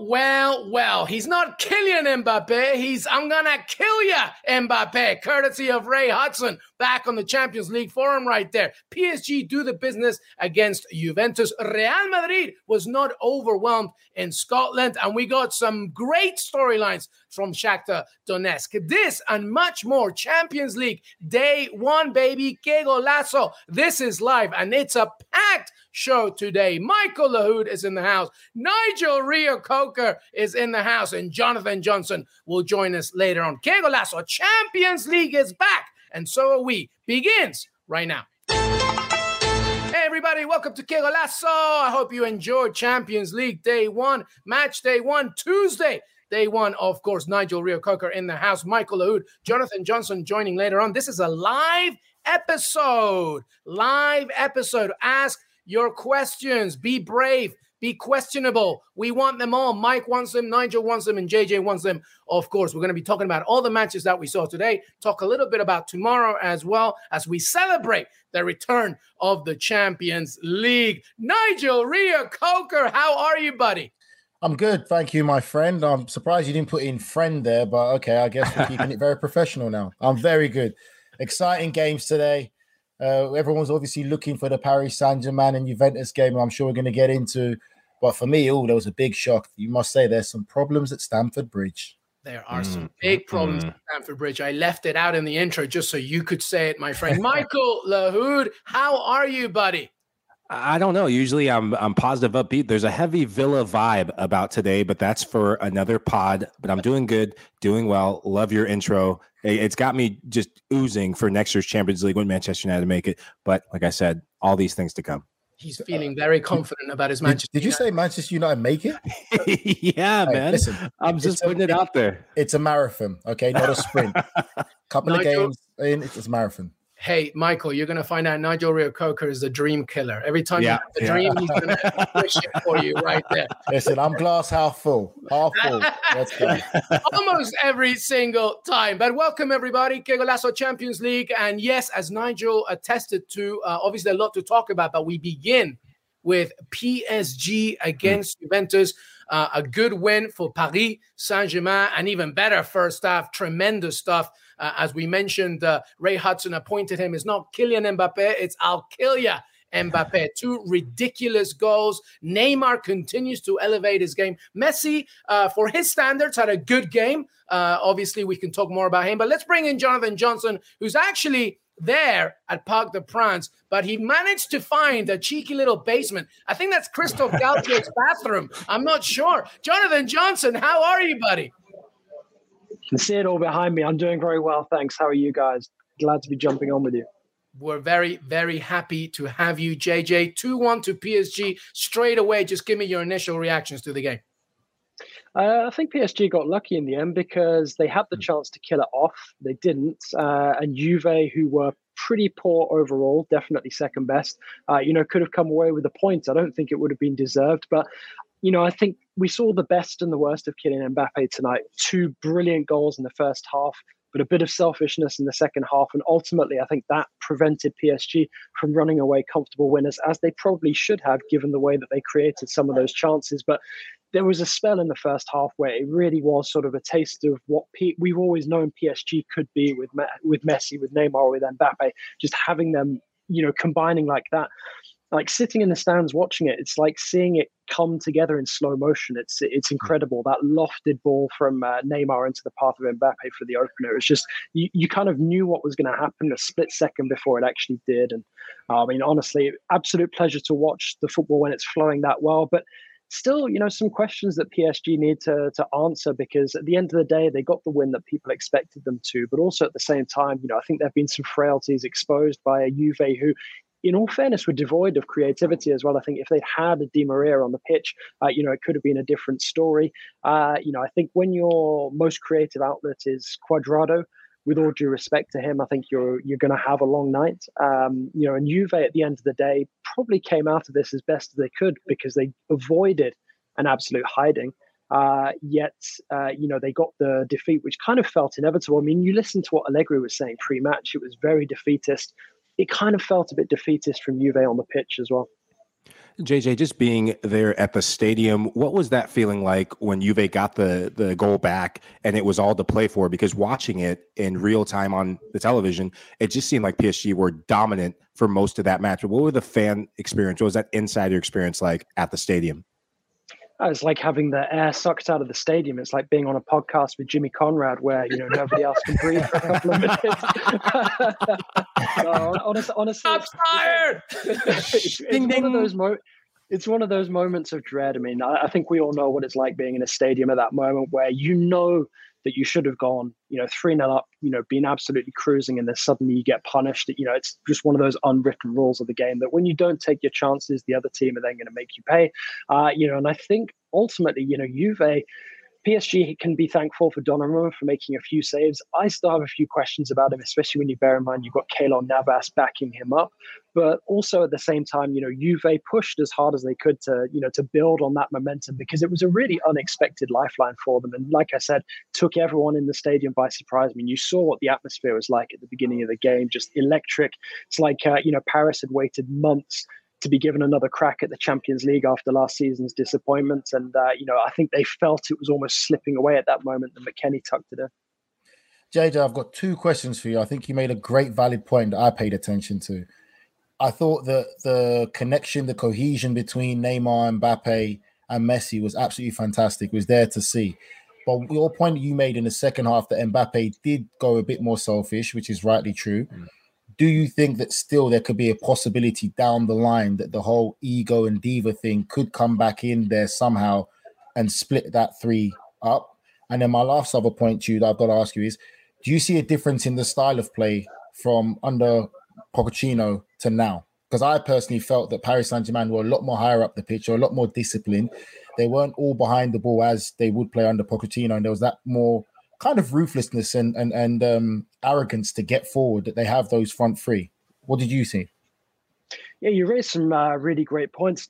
well, well. He's not Kylian Mbappe. He's I'm gonna kill ya, Mbappe, courtesy of Ray Hudson back on the Champions League forum right there. PSG do the business against Juventus. Real Madrid was not overwhelmed in Scotland, and we got some great storylines from Shakhtar Donetsk. This and much more. Champions League day one, baby. Que golazo. This is live, and it's a packed show today. Michael Lahoud is in the house. Nigel Reo-Coker is in the house. And Jonathan Johnson will join us later on. Que golazo. Champions League is back. And so are we. Begins right now. Hey everybody, welcome to Que Golazo. I hope you enjoyed Champions League Day 1, Match Day 1, Tuesday. Day one, of course, Nigel Reo-Coker in the house, Michael Lahoud, Jonathan Johnson joining later on. This is a live episode. Live episode. Ask your questions. Be brave. Be questionable. We want them all. Mike wants them, Nigel wants them, and JJ wants them. Of course, we're going to be talking about all the matches that we saw today. Talk a little bit about tomorrow as well as we celebrate the return of the Champions League. Nigel Reo-Coker, how are you, buddy? I'm good, thank you, my friend. I'm surprised you didn't put in friend there, but okay, I guess we're keeping it very professional now. I'm very good. Exciting games today. Uh, everyone's obviously looking for the Paris Saint Germain and Juventus game. I'm sure we're going to get into. But for me, oh, there was a big shock. You must say there's some problems at Stamford Bridge. There are some big problems mm. at Stamford Bridge. I left it out in the intro just so you could say it, my friend. Michael Lahoud, how are you, buddy? I don't know. Usually I'm I'm positive upbeat. There's a heavy Villa vibe about today, but that's for another pod. But I'm doing good, doing well. Love your intro. It- It's got me just oozing for next year's Champions League when Manchester United make it. But like I said, all these things to come. He's feeling very confident about his Manchester. did you United. say Manchester United make it? yeah, Hey, man. listen, I'm it's just a- putting it out there. It's a marathon, okay, not a sprint. Couple of games in, it's a marathon. Hey, Michael, you're going to find out Nigel Reo-Coker is the dream killer. Every time Yeah, you have a yeah. dream, he's going to push it for you right there. Listen, I'm glass half full, half full. Let's go. Almost every single time. But welcome, everybody. Que Golazo Champions League. And yes, as Nigel attested to, uh, obviously a lot to talk about, but we begin with PSG against Juventus. Uh, a good win for Paris Saint Germain, and even better first half. Tremendous stuff. Uh, as we mentioned, uh, Ray Hudson appointed him. It's not Kylian Mbappe, it's I'll kill ya. Mbappe, two ridiculous goals. Neymar continues to elevate his game. Messi, uh, for his standards, had a good game. Uh, obviously, we can talk more about him, but let's bring in Jonathan Johnson, who's actually there at Parc de France, but he managed to find a cheeky little basement. I think that's Christophe Galtier's bathroom. I'm not sure. Jonathan Johnson, how are you, buddy? Can see it all behind me. I'm doing very well, thanks. How are you guys? Glad to be jumping on with you. We're very, very happy to have you, JJ. 2 1 to PSG straight away. Just give me your initial reactions to the game. Uh, I think PSG got lucky in the end because they had the chance to kill it off. They didn't. Uh, and Juve, who were pretty poor overall, definitely second best, uh, you know, could have come away with a point. I don't think it would have been deserved. But, you know, I think we saw the best and the worst of Kylian Mbappe tonight. Two brilliant goals in the first half. but a bit of selfishness in the second half. And ultimately, I think that prevented PSG from running away comfortable winners, as they probably should have, given the way that they created some of those chances. But there was a spell in the first half where it really was sort of a taste of what P- we've always known PSG could be with Me- with Messi, with Neymar, with Mbappe. Just having them, you know, combining like that like sitting in the stands watching it, it's like seeing it come together in slow motion. It's it's hmm. incredible that lofted ball from uh, Neymar into the path of Mbappe for the opener. It's just you, you kind of knew what was going to happen a split second before it actually did. And uh, I mean, honestly, absolute pleasure to watch the football when it's flowing that well. But still, you know, some questions that PSG need to to answer because at the end of the day, they got the win that people expected them to. But also at the same time, you know, I think there have been some frailties exposed by a Juve who in all fairness, were devoid of creativity as well. I think if they'd had a Di Maria on the pitch, uh, you know, it could have been a different story. Uh, you know, I think when your most creative outlet is Cuadrado, with all due respect to him, I think you're you're going to have a long night. Um, you know, and Juve at the end of the day probably came out of this as best as they could because they avoided an absolute hiding. Uh, yet, uh, you know, they got the defeat, which kind of felt inevitable. I mean, you listen to what Allegri was saying pre-match; it was very defeatist it kind of felt a bit defeatist from Juve on the pitch as well. JJ, just being there at the stadium, what was that feeling like when Juve got the the goal back and it was all to play for? Because watching it in real time on the television, it just seemed like PSG were dominant for most of that match. But what was the fan experience? What was that insider experience like at the stadium? It's like having the air sucked out of the stadium. It's like being on a podcast with Jimmy Conrad, where you know nobody else can breathe for a couple of minutes. no, honestly, honestly, I'm tired. it's, ding, one of those mo- It's one of those moments of dread. I mean, I, I think we all know what it's like being in a stadium at that moment, where you know that you should have gone, you know, 3 0 up, you know, been absolutely cruising, and then suddenly you get punished. You know, it's just one of those unwritten rules of the game that when you don't take your chances, the other team are then going to make you pay. Uh, you know, and I think ultimately, you know, Juve PSG can be thankful for Donnarumma for making a few saves. I still have a few questions about him, especially when you bear in mind you've got Keylor Navas backing him up. But also at the same time, you know, Juve pushed as hard as they could to, you know, to build on that momentum because it was a really unexpected lifeline for them. And like I said, took everyone in the stadium by surprise. I mean, you saw what the atmosphere was like at the beginning of the game, just electric. It's like, uh, you know, Paris had waited months to be given another crack at the Champions League after last season's disappointment. And, uh, you know, I think they felt it was almost slipping away at that moment that McKennie tucked it in. JJ, I've got two questions for you. I think you made a great valid point that I paid attention to. I thought that the connection, the cohesion between Neymar, and Mbappe, and Messi was absolutely fantastic. It was there to see. But your point you made in the second half that Mbappe did go a bit more selfish, which is rightly true. Mm do you think that still there could be a possibility down the line that the whole ego and diva thing could come back in there somehow and split that three up? And then my last other point to that I've got to ask you is do you see a difference in the style of play from under Pochettino to now? Because I personally felt that Paris Saint Germain were a lot more higher up the pitch or a lot more disciplined. They weren't all behind the ball as they would play under Pochettino, and there was that more kind of ruthlessness and and and um, arrogance to get forward that they have those front three. What did you see? Yeah, you raised some uh, really great points.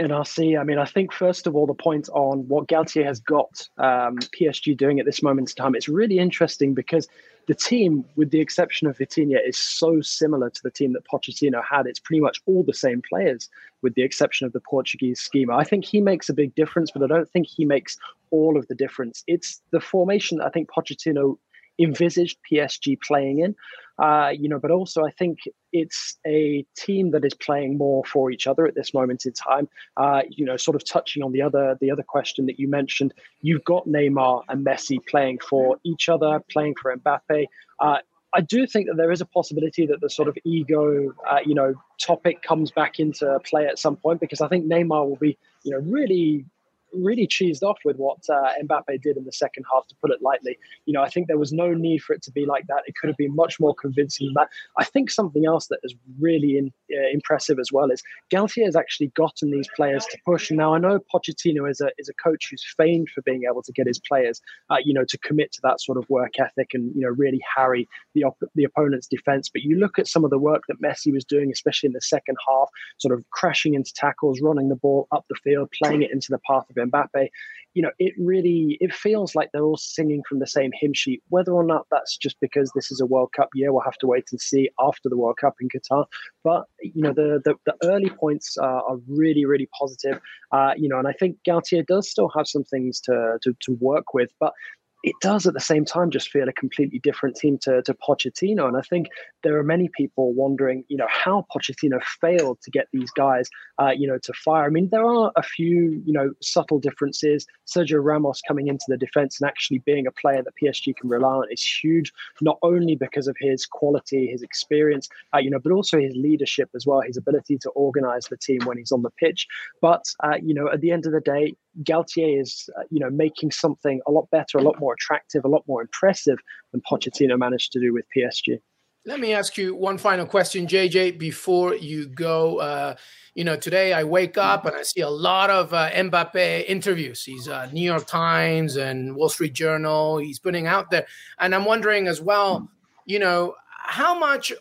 NRC. I see. I mean, I think first of all, the point on what Galtier has got um, PSG doing at this moment in time, it's really interesting because the team, with the exception of Vitinha, is so similar to the team that Pochettino had. It's pretty much all the same players, with the exception of the Portuguese schema. I think he makes a big difference, but I don't think he makes all of the difference. It's the formation that I think Pochettino envisaged PSG playing in. Uh, you know, but also I think it's a team that is playing more for each other at this moment in time. Uh, you know, sort of touching on the other the other question that you mentioned, you've got Neymar and Messi playing for each other, playing for Mbappe. Uh, I do think that there is a possibility that the sort of ego, uh, you know, topic comes back into play at some point because I think Neymar will be, you know, really really cheesed off with what uh, Mbappe did in the second half, to put it lightly. You know, I think there was no need for it to be like that. It could have been much more convincing than that. I think something else that is really in, uh, impressive as well is Galtier has actually gotten these players to push. Now, I know Pochettino is a, is a coach who's famed for being able to get his players, uh, you know, to commit to that sort of work ethic and, you know, really harry the, op- the opponent's defense. But you look at some of the work that Messi was doing, especially in the second half, sort of crashing into tackles, running the ball up the field, playing it into the path of Mbappe. you know, it really it feels like they're all singing from the same hymn sheet. Whether or not that's just because this is a World Cup year, we'll have to wait and see after the World Cup in Qatar. But you know, the the, the early points are, are really really positive. Uh, you know, and I think Galtier does still have some things to to, to work with, but it does at the same time just feel a completely different team to, to Pochettino. And I think there are many people wondering, you know, how Pochettino failed to get these guys, uh, you know, to fire. I mean, there are a few, you know, subtle differences. Sergio Ramos coming into the defense and actually being a player that PSG can rely on is huge, not only because of his quality, his experience, uh, you know, but also his leadership as well, his ability to organize the team when he's on the pitch. But, uh, you know, at the end of the day, Galtier is, uh, you know, making something a lot better, a lot more attractive, a lot more impressive than Pochettino managed to do with PSG. Let me ask you one final question, JJ, before you go. Uh, you know, today I wake up and I see a lot of uh, Mbappe interviews. He's uh, New York Times and Wall Street Journal. He's putting out there, and I'm wondering as well. You know, how much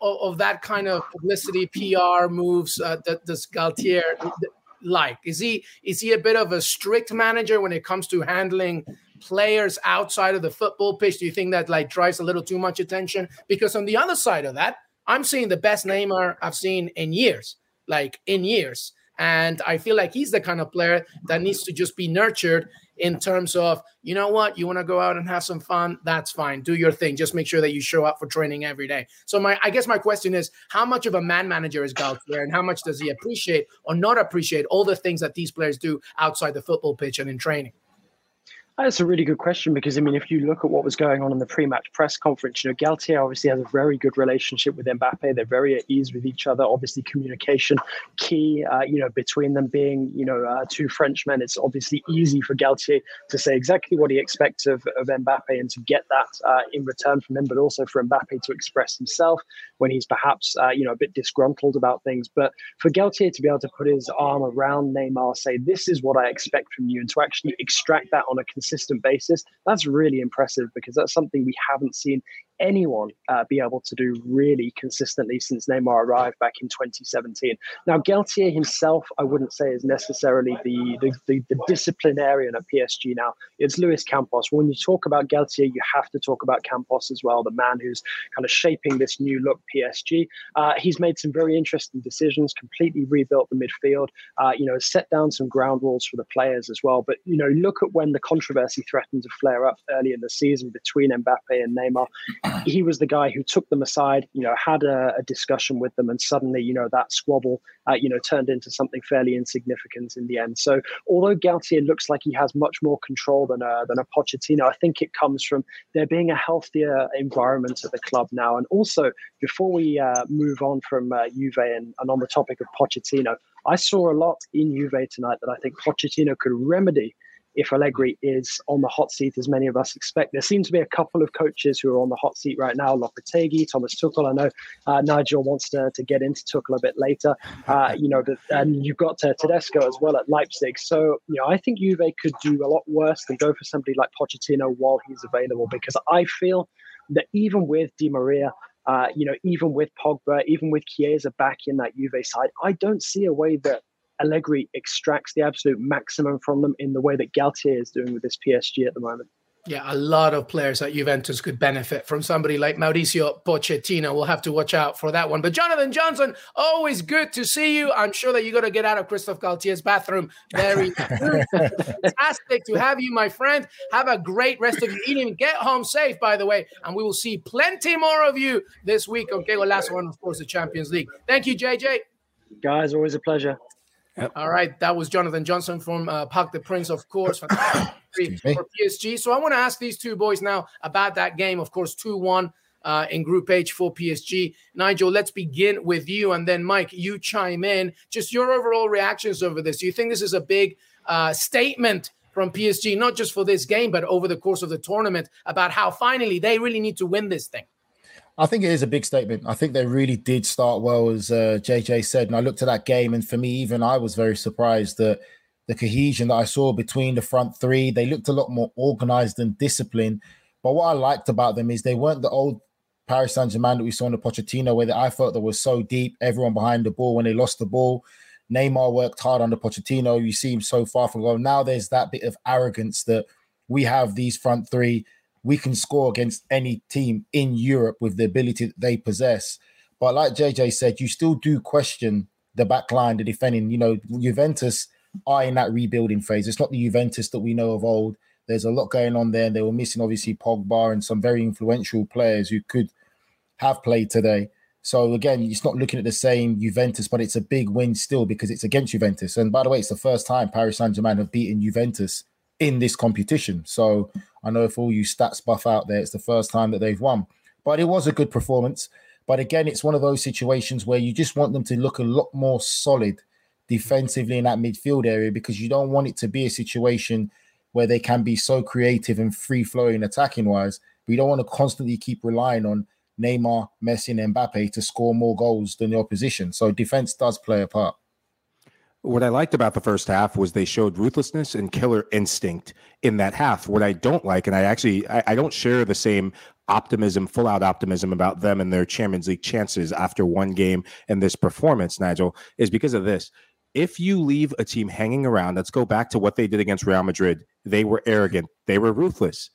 of that kind of publicity PR moves uh, does Galtier like? Is he is he a bit of a strict manager when it comes to handling players outside of the football pitch? Do you think that like drives a little too much attention? Because on the other side of that, I'm seeing the best Neymar I've seen in years, like in years. And I feel like he's the kind of player that needs to just be nurtured in terms of, you know what, you want to go out and have some fun, that's fine. Do your thing. Just make sure that you show up for training every day. So my I guess my question is how much of a man manager is Galtier and how much does he appreciate or not appreciate all the things that these players do outside the football pitch and in training? That's a really good question because I mean, if you look at what was going on in the pre-match press conference, you know, Galtier obviously has a very good relationship with Mbappe. They're very at ease with each other. Obviously, communication key. Uh, you know, between them being you know uh, two Frenchmen, it's obviously easy for Galtier to say exactly what he expects of, of Mbappe and to get that uh, in return from him, but also for Mbappe to express himself when he's perhaps uh, you know a bit disgruntled about things. But for Galtier to be able to put his arm around Neymar, say this is what I expect from you, and to actually extract that on a consistent basis, that's really impressive because that's something we haven't seen anyone uh, be able to do really consistently since Neymar arrived back in 2017. Now, Galtier himself, I wouldn't say is necessarily the, the, the, the disciplinarian at PSG now. It's Luis Campos. When you talk about Galtier, you have to talk about Campos as well, the man who's kind of shaping this new look PSG. Uh, he's made some very interesting decisions, completely rebuilt the midfield, uh, you know, set down some ground rules for the players as well. But, you know, look at when the controversy threatened to flare up early in the season between Mbappe and Neymar he was the guy who took them aside, you know, had a, a discussion with them, and suddenly, you know, that squabble, uh, you know, turned into something fairly insignificant in the end. So, although Galtier looks like he has much more control than a than a Pochettino, I think it comes from there being a healthier environment at the club now. And also, before we uh, move on from uh, Juve and, and on the topic of Pochettino, I saw a lot in Juve tonight that I think Pochettino could remedy if Allegri is on the hot seat, as many of us expect. There seem to be a couple of coaches who are on the hot seat right now Lopetegui, Thomas Tuchel. I know uh, Nigel wants to, to get into Tuchel a bit later. Uh, you know, but, and you've got uh, Tedesco as well at Leipzig. So, you know, I think Juve could do a lot worse than go for somebody like Pochettino while he's available because I feel that even with Di Maria, uh, you know, even with Pogba, even with Chiesa back in that Juve side, I don't see a way that Allegri extracts the absolute maximum from them in the way that Galtier is doing with this PSG at the moment. Yeah, a lot of players at Juventus could benefit from somebody like Mauricio Pochettino. We'll have to watch out for that one. But Jonathan Johnson, always good to see you. I'm sure that you got to get out of Christophe Galtier's bathroom very Fantastic to have you, my friend. Have a great rest of your evening. Get home safe, by the way. And we will see plenty more of you this week on Que Golazo and, of course, the Champions League. Thank you, JJ. Guys, always a pleasure. Yep. All right, that was Jonathan Johnson from uh, Parc des Princes, of course, for PSG. So I want to ask these two boys now about that game. Of course, two one uh, in Group H for PSG. Nigel, let's begin with you, and then Mike, you chime in. Just your overall reactions over this. Do you think this is a big uh, statement? From PSG, not just for this game, but over the course of the tournament, about how finally they really need to win this thing. I think it is a big statement. I think they really did start well, as uh, JJ said. And I looked at that game, and for me, even I was very surprised that the cohesion that I saw between the front three, they looked a lot more organized and disciplined. But what I liked about them is they weren't the old Paris Saint Germain that we saw in the Pochettino, where I felt that was so deep, everyone behind the ball when they lost the ball. Neymar worked hard under Pochettino. You see him so far from goal. Now there's that bit of arrogance that we have these front three. We can score against any team in Europe with the ability that they possess. But like JJ said, you still do question the back line, the defending. You know, Juventus are in that rebuilding phase. It's not the Juventus that we know of old. There's a lot going on there. They were missing obviously Pogba and some very influential players who could have played today. So again, it's not looking at the same Juventus, but it's a big win still because it's against Juventus. And by the way, it's the first time Paris Saint Germain have beaten Juventus in this competition. So I know for all you stats buff out there, it's the first time that they've won. But it was a good performance. But again, it's one of those situations where you just want them to look a lot more solid defensively in that midfield area because you don't want it to be a situation where they can be so creative and free flowing attacking wise. We don't want to constantly keep relying on Neymar, Messi, and Mbappe to score more goals than the opposition. So defense does play a part. What I liked about the first half was they showed ruthlessness and killer instinct in that half. What I don't like, and I actually I, I don't share the same optimism, full out optimism about them and their Champions League chances after one game and this performance, Nigel, is because of this. If you leave a team hanging around, let's go back to what they did against Real Madrid. They were arrogant, they were ruthless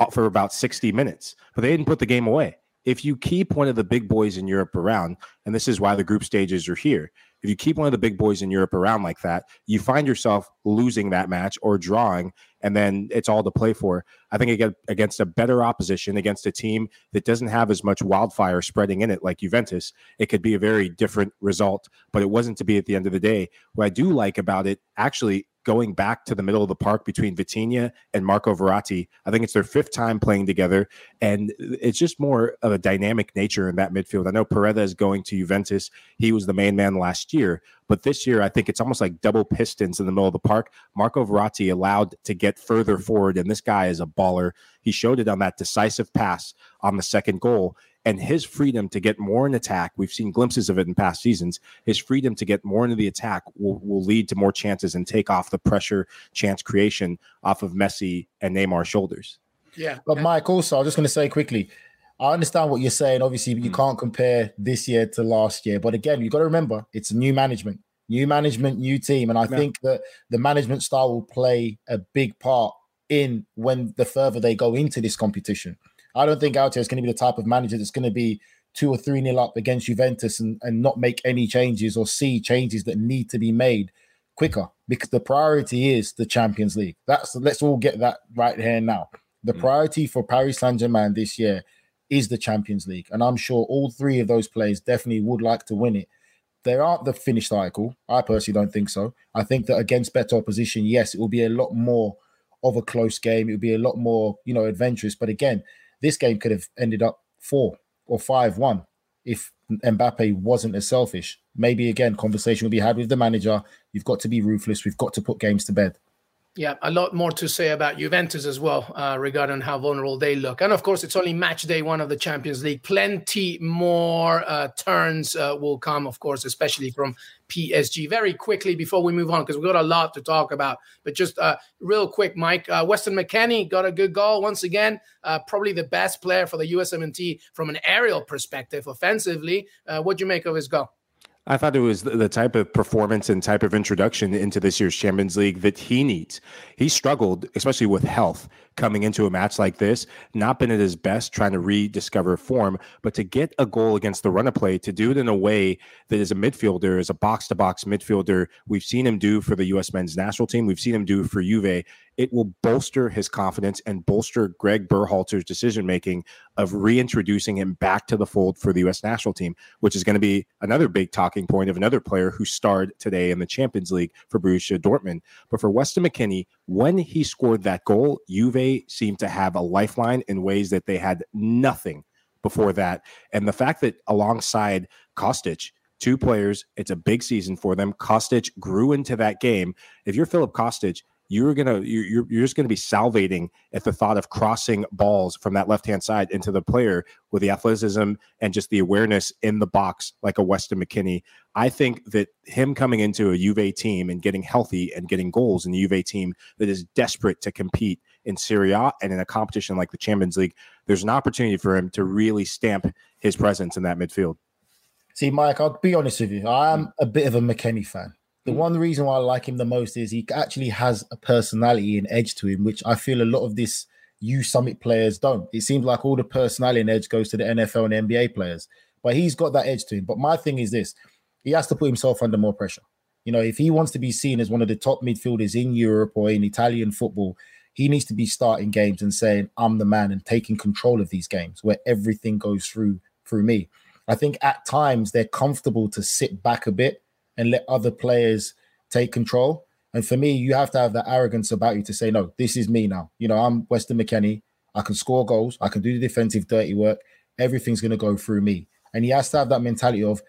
uh, for about 60 minutes, but they didn't put the game away if you keep one of the big boys in Europe around, and this is why the group stages are here, if you keep one of the big boys in Europe around like that, you find yourself losing that match or drawing, and then it's all to play for. I think against a better opposition, against a team that doesn't have as much wildfire spreading in it like Juventus, it could be a very different result. But it wasn't to be at the end of the day. What I do like about it, actually, going back to the middle of the park between Vitinha and Marco Verratti. I think it's their fifth time playing together, and it's just more of a dynamic nature in that midfield. I know Paredes going to Juventus; he was the main man last year, but this year I think it's almost like double pistons in the middle of the park. Marco Verratti allowed to get further forward, and this guy is a baller. He showed it on that decisive pass on the second goal, and his freedom to get more in attack, we've seen glimpses of it in past seasons. His freedom to get more into the attack will, will lead to more chances and take off the pressure chance creation off of Messi and Neymar's shoulders. Yeah. But Mike, also, I'm just going to say quickly, I understand what you're saying. Obviously, you mm. can't compare this year to last year. But again, you've got to remember it's a new management, new management, new team. And I yeah. think that the management style will play a big part in when the further they go into this competition. I don't think Autero is going to be the type of manager that's going to be two or three nil up against Juventus and, and not make any changes or see changes that need to be made quicker because the priority is the Champions League. That's let's all get that right here now. The mm. priority for Paris Saint Germain this year is the Champions League, and I'm sure all three of those players definitely would like to win it. They aren't the finished article. I personally don't think so. I think that against better opposition, yes, it will be a lot more of a close game. It will be a lot more, you know, adventurous. But again, this game could have ended up four or five one if Mbappe wasn't as selfish. Maybe again, conversation will be had with the manager. You've got to be ruthless. We've got to put games to bed. Yeah, a lot more to say about Juventus as well uh, regarding how vulnerable they look. And of course, it's only match day one of the Champions League. Plenty more uh, turns uh, will come, of course, especially from PSG. Very quickly before we move on, because we've got a lot to talk about. But just uh, real quick, Mike, uh, Weston McKennie got a good goal once again. Uh, probably the best player for the USMNT from an aerial perspective offensively. what do you make of his goal? I thought it was the type of performance and type of introduction into this year's Champions League that he needs. He struggled, especially with health, coming into a match like this, not been at his best, trying to rediscover form, but to get a goal against the run of play, to do it in a way that is a midfielder, is a box to box midfielder, we've seen him do for the U.S. men's national team, we've seen him do for Juve. It will bolster his confidence and bolster Greg Berhalter's decision making of reintroducing him back to the fold for the U.S. national team, which is going to be another big talking point of another player who starred today in the Champions League for Borussia Dortmund. But for Weston McKennie, when he scored that goal, Juve seemed to have a lifeline in ways that they had nothing before that. And the fact that alongside Kostic, two players, it's a big season for them. Kostic grew into that game. If you're Philip Kostic, you're gonna you're you're just gonna be salivating at the thought of crossing balls from that left hand side into the player with the athleticism and just the awareness in the box like a Weston McKennie. I think that him coming into a Juve team and getting healthy and getting goals in the Juve team that is desperate to compete in Serie A and in a competition like the Champions League, there's an opportunity for him to really stamp his presence in that midfield. See, Mike, I'll be honest with you. I am a bit of a McKennie fan. The mm. one reason why I like him the most is he actually has a personality and edge to him, which I feel a lot of this USMNT players don't. It seems like all the personality and edge goes to the NFL and NBA players, but he's got that edge to him. But my thing is this he has to put himself under more pressure. You know, if he wants to be seen as one of the top midfielders in Europe or in Italian football, he needs to be starting games and saying, I'm the man and taking control of these games where everything goes through through me. I think at times they're comfortable to sit back a bit and let other players take control. And for me, you have to have that arrogance about you to say, no, this is me now. You know, I'm Weston McKennie. I can score goals. I can do the defensive dirty work. Everything's going to go through me. And he has to have that mentality of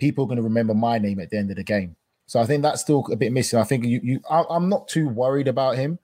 people are going to remember my name at the end of the game. So I think that's still a bit missing. I think you, you I, I'm not too worried about him,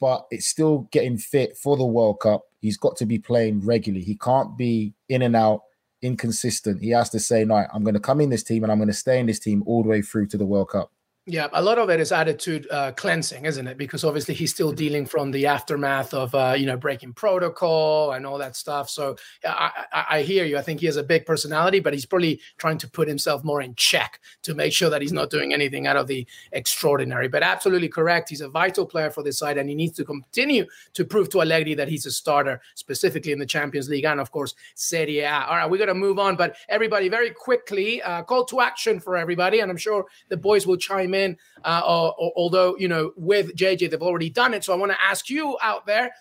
but it's still getting fit for the World Cup. He's got to be playing regularly. He can't be in and out inconsistent. He has to say, no, I'm going to come in this team and I'm going to stay in this team all the way through to the World Cup. Yeah, a lot of it is attitude uh, cleansing, isn't it? Because obviously he's still dealing from the aftermath of uh, you know breaking protocol and all that stuff. So I, I, I, hear you. I think he has a big personality, but he's probably trying to put himself more in check to make sure that he's not doing anything out of the extraordinary. But absolutely correct. He's a vital player for this side, and he needs to continue to prove to Allegri that he's a starter, specifically in the Champions League and of course Serie A. All right, we're gonna move on, but everybody, very quickly, uh, call to action for everybody, and I'm sure the boys will chime in in. Uh, or, or, although, you know, with JJ, they've already done it. So I want to ask you out there,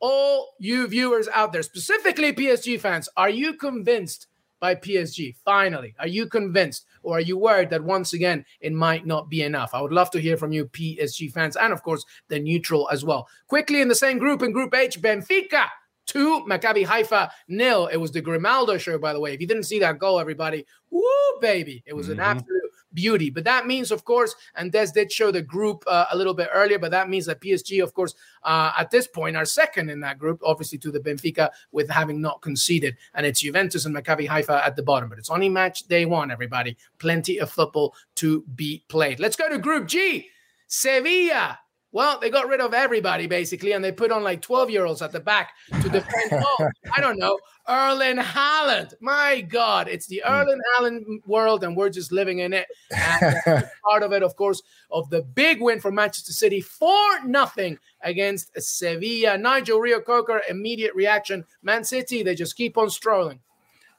all you viewers out there, specifically PSG fans, are you convinced by PSG? Finally, are you convinced? Or are you worried that once again it might not be enough? I would love to hear from you, PSG fans, and of course the neutral as well. Quickly in the same group in Group H, Benfica two, Maccabi Haifa nil. It was the Grimaldo show, by the way. If you didn't see that goal, everybody, woo, baby, it was mm-hmm. an absolute beauty. But that means, of course, and Des did show the group uh, a little bit earlier, but that means that PSG, of course, uh, at this point are second in that group, obviously to the Benfica with having not conceded. And it's Juventus and Maccabi Haifa at the bottom. But it's only match day one, everybody. Plenty of football to be played. Let's go to Group G. Sevilla well, they got rid of everybody basically, and they put on like 12 year olds at the back to defend. oh, I don't know, Erling Haaland. My God, it's the hmm. Erling Haaland world, and we're just living in it. And part of it, of course, of the big win for Manchester City, 4 nothing against Sevilla. Nigel Reo-Coker, immediate reaction. Man City, they just keep on strolling.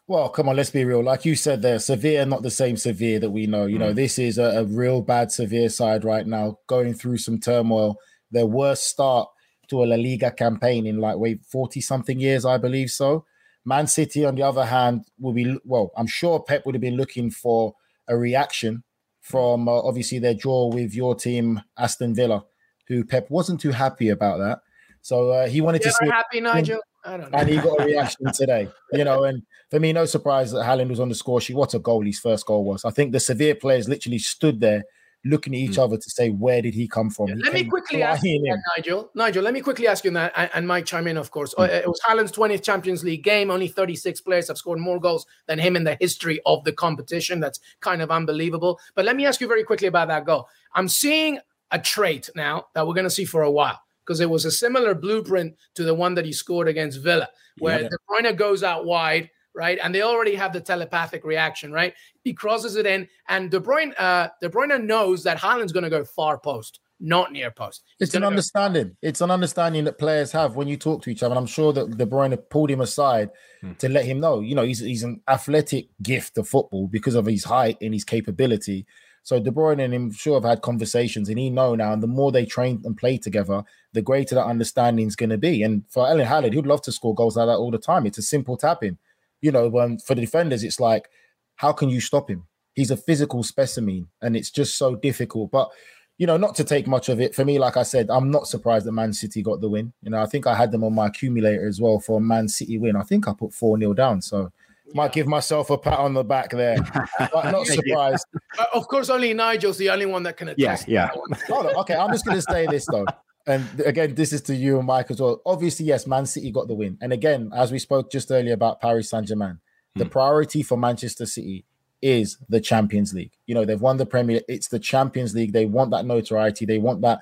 Well, come on, let's be real. Like you said there, Sevilla, not the same Sevilla that we know. You mm. know, this is a, a, real bad Sevilla side right now, going through some turmoil. Their worst start to a La Liga campaign in like, wait, 40 something years, I believe so. Man City, on the other hand, will be, well, I'm sure Pep would have been looking for a reaction from uh, obviously their draw with your team, Aston Villa, who Pep wasn't too happy about that. So uh, he wanted You're to see. Happy, Nigel? And he got a reaction today, you know. And for me, no surprise that Haaland was on the score sheet. What a goal his first goal was. I think the Sevilla players literally stood there looking at each mm. other to say, where did he come from? Yeah, he let me quickly ask you that, Nigel. Nigel, let me quickly ask you that, and, and Mike chime in, of course. Mm. It was Haaland's 20th Champions League game. Only 36 players have scored more goals than him in the history of the competition. That's kind of unbelievable. But let me ask you very quickly about that goal. I'm seeing a trait now that we're going to see for a while because it was a similar blueprint to the one that he scored against Villa, where yeah. De Bruyne goes out wide, right? And they already have the telepathic reaction, right? He crosses it in, and De Bruyne, uh, De Bruyne knows that Haaland's going to go far post, not near post. He's it's an understanding. Go- it's an understanding that players have when you talk to each other. And I'm sure that De Bruyne pulled him aside hmm. to let him know, you know, he's he's an athletic gift of football because of his height and his capability. So De Bruyne and him sure have had conversations, and he know now. And the more they train and play together, the greater that understanding is going to be. And for Erling Haaland, he'd love to score goals like that all the time. It's a simple tapping. You know, when for the defenders, it's like, how can you stop him? He's a physical specimen, and it's just so difficult. But you know, not to take much of it for me. Like I said, I'm not surprised that Man City got the win. You know, I think I had them on my accumulator as well for a Man City win. I think I put four 0 down. So might give myself a pat on the back there, but not surprised. Uh, of course, only Nigel's the only one that can attest. Yeah, yeah. okay, I'm just going to say this though, and again, this is to you and Mike as well. Obviously, yes, Man City got the win, and again, as we spoke just earlier about Paris Saint Germain, the hmm. priority for Manchester City is the Champions League. You know, they've won the Premier. It's the Champions League. They want that notoriety. They want that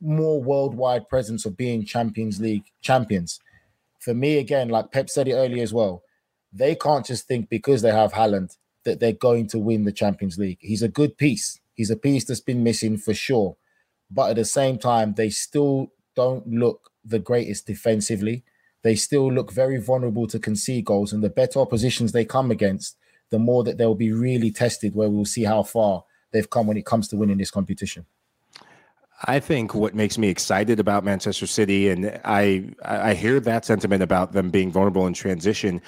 more worldwide presence of being Champions League champions. For me, again, like Pep said it earlier as well, they can't just think because they have Haaland that they're going to win the Champions League. He's a good piece, He's a piece that's been missing for sure. But at the same time, they still don't look the greatest defensively. They still look very vulnerable to concede goals. And the better oppositions they come against, the more that they'll be really tested, where we'll see how far they've come when it comes to winning this competition. I think what makes me excited about Manchester City, and I I hear that sentiment about them being vulnerable in transition,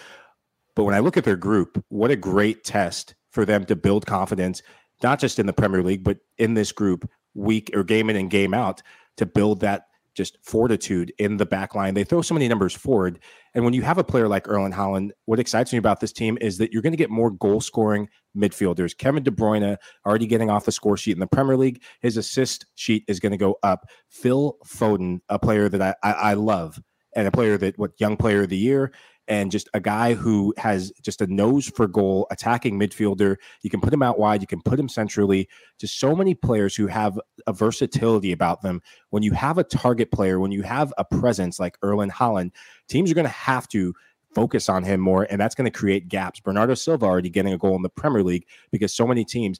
but when I look at their group, what a great test for them to build confidence, not just in the Premier League, but in this group, week or game in and game out, to build that just fortitude in the back line. They throw so many numbers forward. And when you have a player like Erling Haaland, what excites me about this team is that you're going to get more goal scoring midfielders. Kevin De Bruyne already getting off the score sheet in the Premier League. His assist sheet is going to go up. Phil Foden, a player that I, I, I love and a player that what young player of the year and just a guy who has just a nose for goal, attacking midfielder. You can put him out wide, you can put him centrally. Just so many players who have a versatility about them. When you have a target player, when you have a presence like Erling Haaland, teams are going to have to focus on him more, and that's going to create gaps. Bernardo Silva already getting a goal in the Premier League because so many teams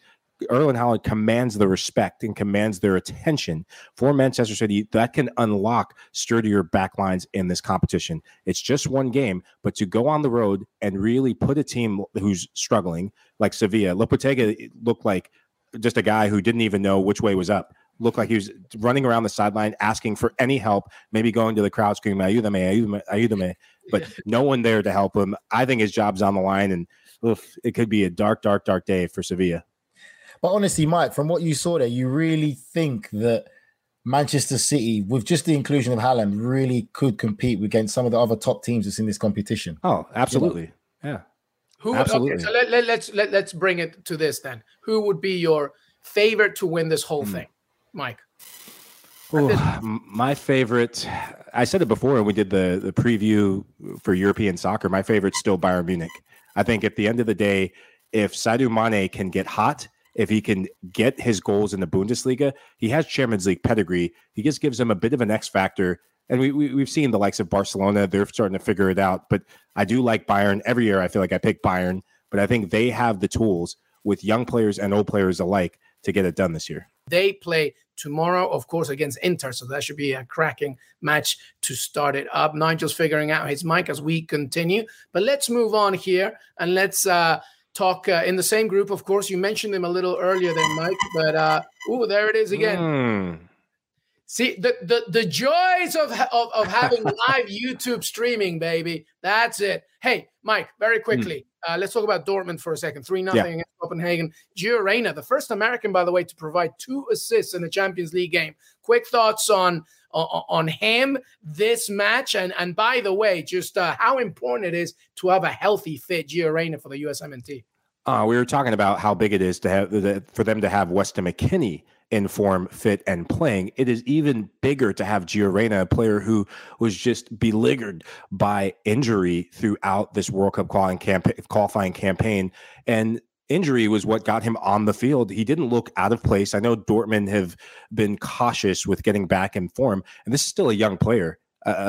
Erling Haaland commands the respect and commands their attention for Manchester City. That can unlock sturdier backlines in this competition. It's just one game, but to go on the road and really put a team who's struggling like Sevilla, Lopetegui looked like just a guy who didn't even know which way was up. Looked like he was running around the sideline asking for any help, maybe going to the crowd screaming, ayúdame, ayúdame, but no one there to help him. I think his job's on the line, and oof, it could be a dark, dark, dark day for Sevilla. But honestly, Mike, from what you saw there, you really think that Manchester City, with just the inclusion of Haaland, really could compete against some of the other top teams that's in this competition. Oh, absolutely. Yeah. Who absolutely. Okay, so let, let, let's let, let's bring it to this then. Who would be your favorite to win this whole mm. thing, Mike? Ooh, my favorite, I said it before when we did the, the preview for European soccer. My favorite's still Bayern Munich. I think at the end of the day, if Sadio Mane can get hot if he can get his goals in the Bundesliga, he has Champions League pedigree. He just gives him a bit of an X factor. And we, we, have seen the likes of Barcelona, they're starting to figure it out. But I do like Bayern. Every year, I feel like I pick Bayern, but I think they have the tools with young players and old players alike to get it done this year. They play tomorrow, of course, against Inter. So that should be a cracking match to start it up. Nigel's figuring out his mic as we continue. But let's move on here and let's uh, talk uh, in the same group. Of course, you mentioned them a little earlier there, Mike. But uh, oh, there it is again. Mm. See the, the the joys of, of, of having live YouTube streaming, baby. That's it. Hey, Mike, very hmm. quickly, mm. uh, let's talk about Dortmund for a second. Three nothing yeah. against Copenhagen. Gio Reyna, the first American, by the way, to provide two assists in the Champions League game. Quick thoughts on on, on him this match, and and by the way, just uh, how important it is to have a healthy fit Gio Reyna for the USMNT. Uh, we were talking about how big it is to have the, for them to have Weston McKennie in form, fit, and playing. It is even bigger to have Gio Reyna, a player who was just beleaguered by injury throughout this World Cup qualifying campaign. And injury was what got him on the field. He didn't look out of place. I know Dortmund have been cautious with getting back in form, and this is still a young player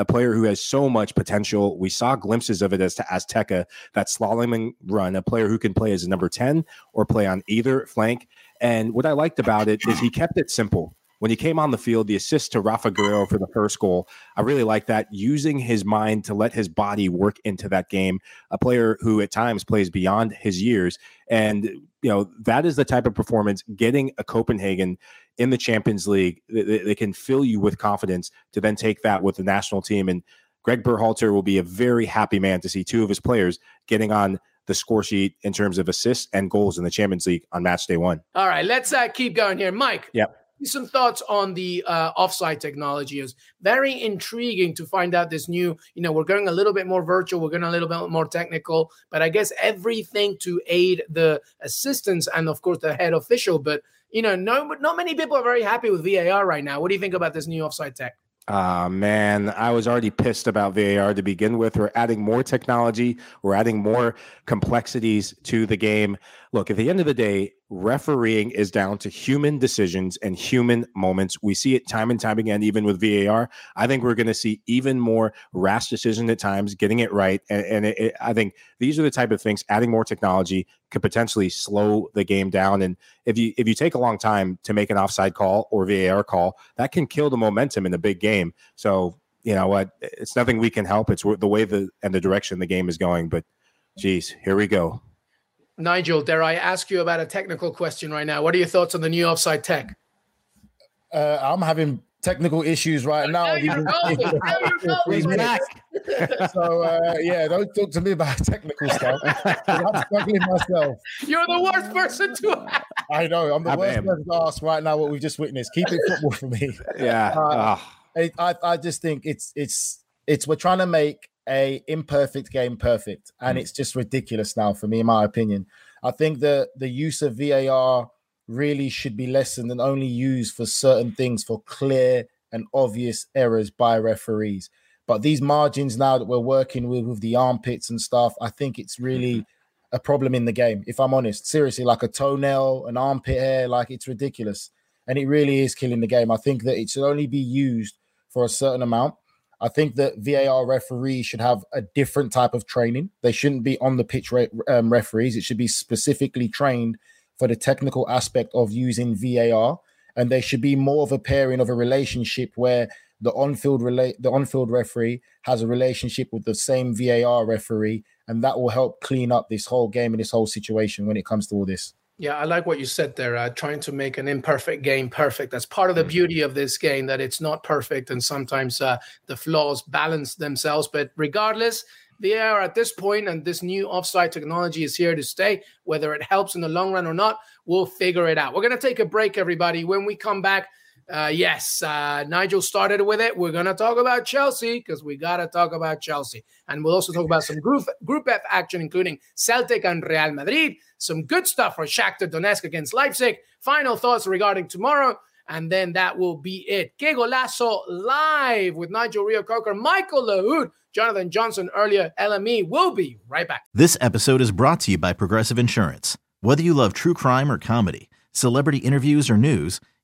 a, player who has so much potential. We saw glimpses of it as to Azteca, that slaloming run, a player who can play as a number 10 or play on either flank. And what I liked about it is he kept it simple when he came on the field, the assist to Rafa Guerreiro for the first goal, I really like that. Using his mind to let his body work into that game. A player who at times plays beyond his years. And, you know, that is the type of performance getting a Copenhagen in the Champions League. They, they can fill you with confidence to then take that with the national team. And Greg Berhalter will be a very happy man to see two of his players getting on the score sheet in terms of assists and goals in the Champions League on match day one. All right, let's uh, keep going here. Mike. Yep some thoughts on the uh, offside technology. Is very intriguing to find out this new. You know, we're going a little bit more virtual. We're going a little bit more technical, but I guess everything to aid the assistants and of course the head official. But you know, no, not many people are very happy with VAR right now. What do you think about this new offside tech? Ah, uh, man, I was already pissed about VAR to begin with. We're adding more technology, we're adding more complexities to the game. Look, at the end of the day, refereeing is down to human decisions and human moments. We see it time and time again, even with VAR. I think we're going to see even more rash decisions at times, getting it right. And, and it, it, I think these are the type of things. Adding more technology could potentially slow the game down. And if you if you take a long time to make an offside call or VAR call, that can kill the momentum in a big game. So you know what? It's nothing we can help. It's the way the and the direction the game is going. But geez, here we go. Nigel, dare I ask you about a technical question right now? What are your thoughts on the new offside tech? Uh, I'm having technical issues right now. He's back. so uh, yeah, don't talk to me about technical stuff. I'm struggling myself. You're the worst person to ask. I know. I'm the I worst am. person to ask right now. What we've just witnessed. Keep it football for me. Yeah. Uh, oh. I, I, I just think it's it's it's we're trying to make a imperfect game perfect, and mm. it's just ridiculous now for me, in my opinion. I think that the use of VAR really should be lessened and only used for certain things for clear and obvious errors by referees. But these margins now that we're working with with the armpits and stuff, I think it's really mm-hmm. a problem in the game. If I'm honest, seriously, like a toenail, an armpit hair, like it's ridiculous, and it really is killing the game. I think that it should only be used for a certain amount. I think that VAR referees should have a different type of training. They shouldn't be on the pitch re- um, referees. It should be specifically trained for the technical aspect of using VAR, and there should be more of a pairing of a relationship where the on-field relate the on-field referee has a relationship with the same VAR referee, and that will help clean up this whole game and this whole situation when it comes to all this. Yeah, I like what you said there. Uh, trying to make an imperfect game perfect. That's part of the mm. beauty of this game that it's not perfect, and sometimes uh, the flaws balance themselves. But regardless, they are at this point, and this new offside technology is here to stay. Whether it helps in the long run or not, we'll figure it out. We're going to take a break, everybody. When we come back, uh, yes, uh, Nigel started with it. We're going to talk about Chelsea because we got to talk about Chelsea. And we'll also talk about some group, group F action, including Celtic and Real Madrid. Some good stuff for Shakhtar Donetsk against Leipzig. Final thoughts regarding tomorrow. And then that will be it. Que Golazo live with Nigel Reo-Coker, Michael Lahoud, Jonathan Johnson earlier. LME will be right back. This episode is brought to you by Progressive Insurance. Whether you love true crime or comedy, celebrity interviews or news,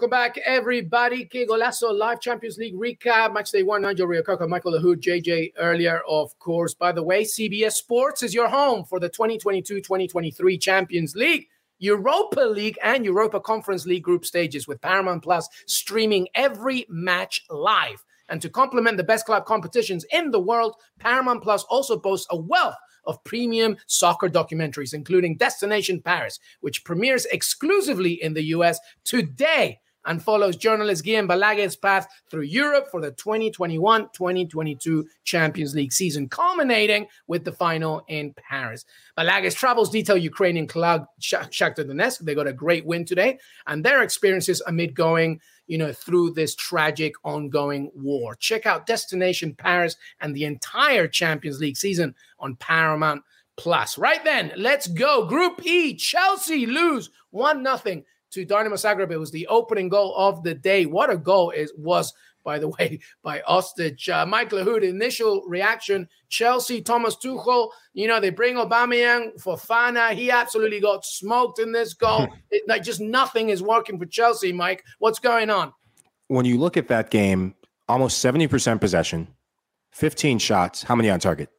Welcome back, everybody. Que Golazo Live Champions League recap. Match day one, Nigel Reo-Coker, Michael Lahoud, JJ earlier, of course. By the way, CBS Sports is your home for the 2022 2023 Champions League. Europa League and Europa Conference League group stages with Paramount Plus streaming every match live. And to complement the best club competitions in the world, Paramount Plus also boasts a wealth of premium soccer documentaries, including Destination Paris, which premieres exclusively in the US today and follows journalist Guillem Balaguer's path through Europe for the 2021-2022 Champions League season, culminating with the final in Paris. Balaguer's travels detail Ukrainian club Shakhtar Donetsk. They got a great win today, and their experiences amid going you know, through this tragic ongoing war. Check out Destination Paris and the entire Champions League season on Paramount Plus. Right then, let's go. Group E, Chelsea lose 1 0 to Dynamo Zagreb. It was the opening goal of the day. What a goal it was, by the way, by Oršić. Uh, Mike Lahoud, initial reaction, Chelsea, Thomas Tuchel, you know, they bring Aubameyang for Fana. He absolutely got smoked in this goal. it, like just nothing is working for Chelsea, Mike. What's going on? When you look at that game, almost 70% possession, 15 shots. How many on target?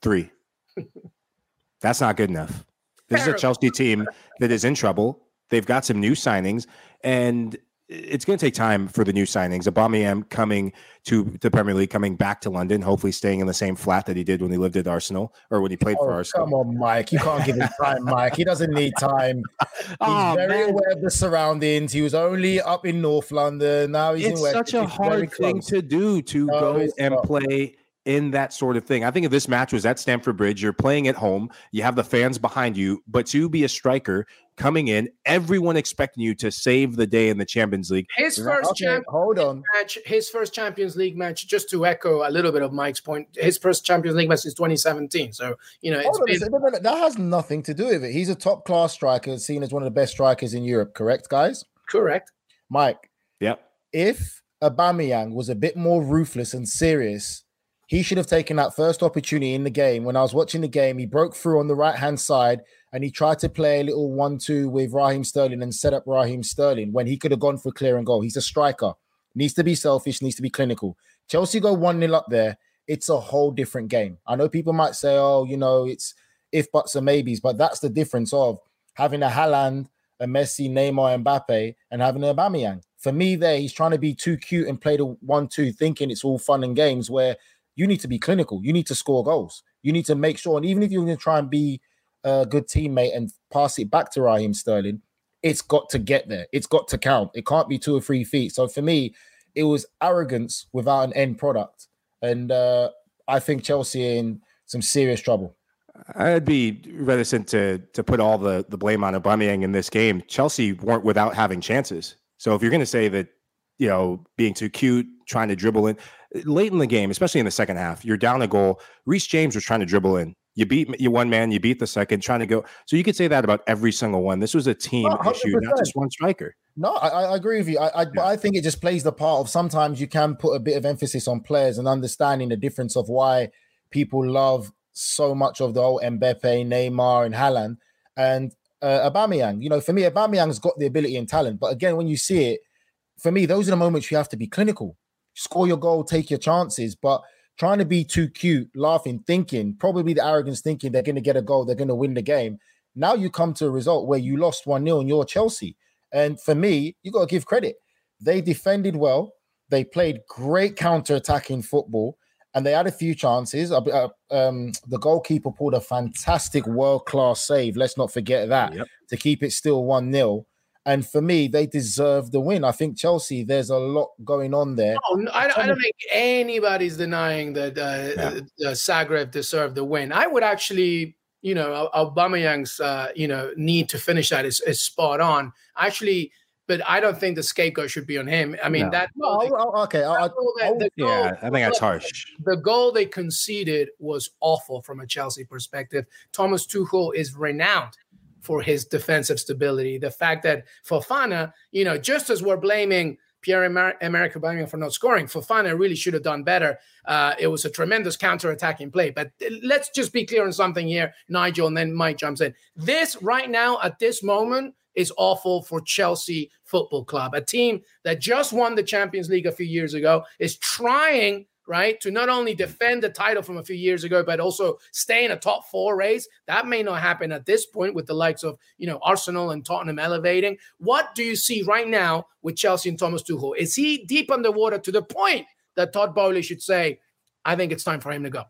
Three. That's not good enough. This is a Chelsea team that is in trouble. They've got some new signings, and it's going to take time for the new signings. Aubameyang coming to the Premier League, coming back to London, hopefully staying in the same flat that he did when he lived at Arsenal or when he played oh, for Arsenal. Come on, Mike. You can't give him time, Mike. He doesn't need time. He's oh, very man. aware of the surroundings. He was only up in North London. Now he's it's in West. such a hard thing to do to no, go and not. play in that sort of thing. I think if this match was at Stamford Bridge, you're playing at home, you have the fans behind you, but to be a striker coming in, everyone expecting you to save the day in the Champions League. His first okay, Champions hold on match, his first Champions League match. Just to echo a little bit of Mike's point, his first Champions League match is 2017. So you know, been- that has nothing to do with it. He's a top class striker, seen as one of the best strikers in Europe. Correct, guys? Correct, Mike. Yep. If Aubameyang was a bit more ruthless and serious he should have taken that first opportunity in the game. When I was watching the game, he broke through on the right hand side and he tried to play a little one two with Raheem Sterling and set up Raheem Sterling when he could have gone for clear and goal. He's a striker, needs to be selfish, needs to be clinical. Chelsea go 1 0 up there. It's a whole different game. I know people might say, oh, you know, it's if buts and maybes, but that's the difference of having a Haaland, a Messi, Neymar, Mbappe, and having an Aubameyang. For me, there, he's trying to be too cute and play the one two, thinking it's all fun and games where you need to be clinical. You need to score goals. You need to make sure, and even if you're going to try and be a good teammate and pass it back to Raheem Sterling, it's got to get there. It's got to count. It can't be two or three feet. So for me, it was arrogance without an end product, and uh, I think Chelsea in some serious trouble. I'd be reticent to to put all the the blame on Aubameyang in this game. Chelsea weren't without having chances. So if you're going to say that, you know, being too cute, trying to dribble in, late in the game, especially in the second half, you're down a goal. Reece James was trying to dribble in. You beat you one man, you beat the second, trying to go. So you could say that about every single one. This was a team issue, not just one striker. No, I, I agree with you. I, I, yeah. I think it just plays the part of sometimes you can put a bit of emphasis on players and understanding the difference of why people love so much of the old Mbappe, Neymar, and Haaland, and uh, Aubameyang. You know, for me, Aubameyang's got the ability and talent, but again, when you see it, for me, those are the moments you have to be clinical score your goal, take your chances. But trying to be too cute, laughing, thinking, probably the arrogance thinking they're going to get a goal, they're going to win the game. Now you come to a result where you lost 1 0 and you're Chelsea. And for me, you got to give credit. They defended well, they played great counter attacking football, and they had a few chances. Uh, uh, um, the goalkeeper pulled a fantastic world class save. Let's not forget that yep. to keep it still 1 0. And for me, they deserve the win. I think Chelsea, there's a lot going on there. Oh, I, I, don't think anybody's denying that uh, yeah. uh, Zagreb deserved the win. I would actually, you know, Aubameyang's, uh, you know, need to finish that is, is spot on. Actually, but I don't think the scapegoat should be on him. I mean, no. that. No, they, okay. that goal, yeah, I think that's harsh. The goal they conceded was awful from a Chelsea perspective. Thomas Tuchel is renowned for his defensive stability. The fact that Fofana, you know, just as we're blaming Pierre Emerick Aubameyang for not scoring, Fofana really should have done better. Uh, it was a tremendous counter-attacking play. But let's just be clear on something here, Nigel, and then Mike jumps in. This right now, at this moment, is awful for Chelsea Football Club, a team that just won the Champions League a few years ago, is trying right? To not only defend the title from a few years ago, but also stay in a top four race. That may not happen at this point with the likes of, you know, Arsenal and Tottenham elevating. What do you see right now with Chelsea and Thomas Tuchel? Is he deep underwater to the point that Todd Boehly should say, I think it's time for him to go?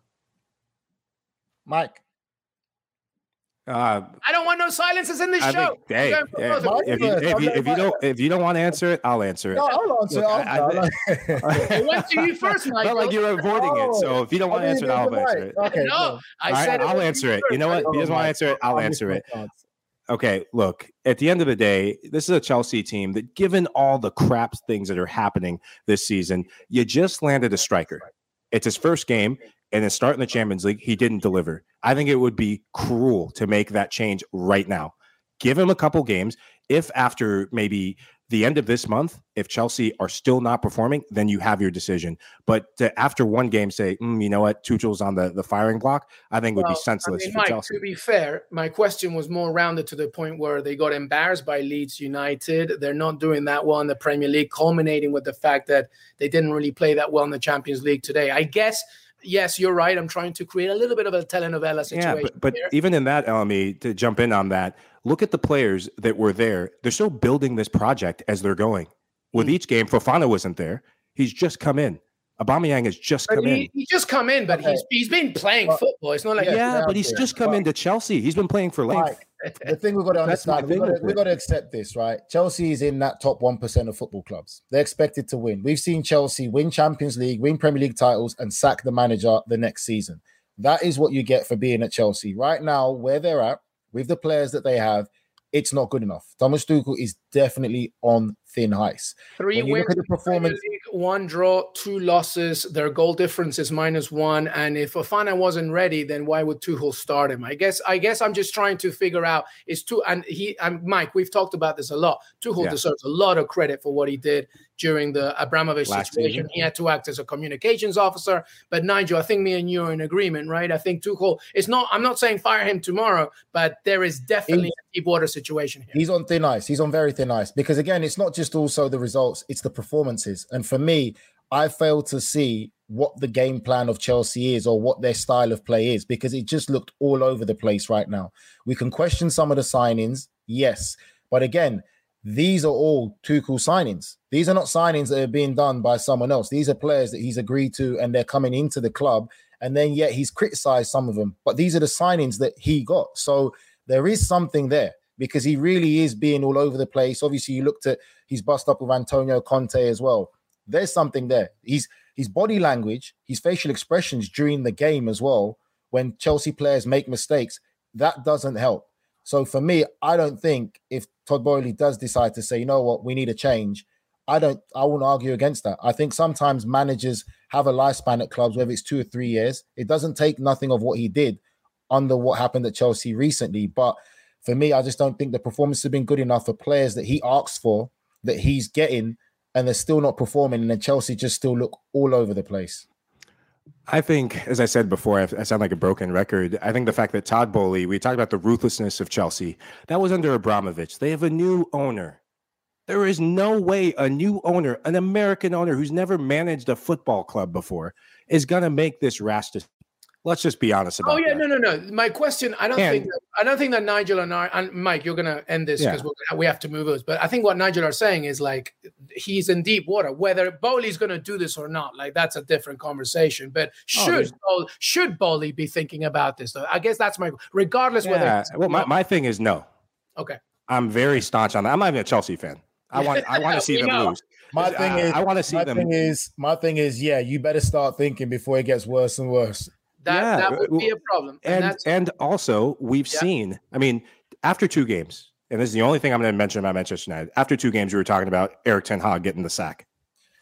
Mike. Uh, I don't want no silences in this I show. Think, hey, yeah, if, you, if, you, if you don't if you don't want to answer it, I'll answer it. No, I'll answer Look, it. I'll, I, I, it went to you first, Mike. Not like you're avoiding oh, it. So if you don't want to answer it, I'll answer it. Okay, no, I said I'll answer it. You know what? If he doesn't want to answer it, I'll answer it. Okay, look, at the end of the day, this is a Chelsea team that, given all the crap things that are happening this season, you just landed a striker. It's his first game and then start in the Champions League, he didn't deliver. I think it would be cruel to make that change right now. Give him a couple games. if after maybe the end of this month, if Chelsea are still not performing, then you have your decision. But to, after one game, say, mm, you know what, Tuchel's on the, the firing block, I think would be senseless I mean, for Mike, Chelsea. To be fair, my question was more rounded to the point where they got embarrassed by Leeds United. They're not doing that well in the Premier League, culminating with the fact that they didn't really play that well in the Champions League today. I guess yes, you're right. I'm trying to create a little bit of a telenovela situation. Yeah, but, but even in that, LME, to jump in on that, look at the players that were there. They're still building this project as they're going. With mm. each game, Fofana wasn't there. He's just come in. Aubameyang has just but come he, in. He just come in, but okay. he's he's been playing well, football. It's not like yeah, yeah but he's just come into Chelsea. He's been playing for length. Right. the thing we've got to understand, we've got to, we've got to accept this, right? Chelsea is in that top one percent of football clubs. They're expected to win. We've seen Chelsea win Champions League, win Premier League titles, and sack the manager the next season. That is what you get for being at Chelsea right now, where they're at with the players that they have it's not good enough. Thomas Tuchel is definitely on thin ice. Three wins, the performance, one draw, two losses. Their goal difference is minus one. And if Fofana wasn't ready, then why would Tuchel start him? I guess. I guess I'm just trying to figure out is two. And he and Mike, we've talked about this a lot. Tuchel yeah. deserves a lot of credit for what he did during the Abramovich Last situation. Season. He had to act as a communications officer. But Nigel, I think me and you are in agreement, right? I think Tuchel. It's not, I'm not saying fire him tomorrow, but there is definitely he's, a deep water situation here. He's on thin ice. He's on very thin ice because, again, it's not just also the results, it's the performances. And for me, I fail to see what the game plan of Chelsea is or what their style of play is because it just looked all over the place right now. We can question some of the signings, yes. But again, these are all Tuchel signings. These are not signings that are being done by someone else. These are players that he's agreed to and they're coming into the club. And then yet he's criticized some of them. But these are the signings that he got. So there is something there because he really is being all over the place. Obviously, you looked at he's bust up with Antonio Conte as well. There's something there. He's his body language, his facial expressions during the game as well. When Chelsea players make mistakes, that doesn't help. So for me, I don't think if Todd Boehly does decide to say, you know what, we need a change, I don't I won't argue against that. I think sometimes managers have a lifespan at clubs, whether it's two or three years. It doesn't take nothing of what he did under what happened at Chelsea recently. But for me, I just don't think the performance has been good enough for players that he asks for, that he's getting, and they're still not performing. And then Chelsea just still look all over the place. I think, as I said before, I sound like a broken record. I think the fact that Todd Boehly, we talked about the ruthlessness of Chelsea, that was under Abramovich. They have a new owner. There is no way a new owner, an American owner who's never managed a football club before, is going to make this rash Let's just be honest oh, about. Oh yeah, that. no, no, no. My question, I don't and, think, that, I don't think that Nigel and, I, and Mike, you're gonna end this because yeah. we have to move us. But I think what Nigel are saying is like he's in deep water. Whether Boehly's gonna do this or not, like that's a different conversation. But oh, should oh, should Boehly be thinking about this? Though I guess that's my regardless yeah. whether. Well, my, my thing is no. Okay. I'm very staunch on that. I'm not even a Chelsea fan. I want I want to see them know. lose. My thing I, is, I want to see my them. Thing is, my thing is, yeah, you better start thinking before it gets worse and worse. That yeah. that uh, would be a problem. And and, and also we've yeah. seen, I mean, after two games, and this is the only thing I'm going to mention about Manchester United. After two games, you were talking about Erik Ten Hag getting the sack.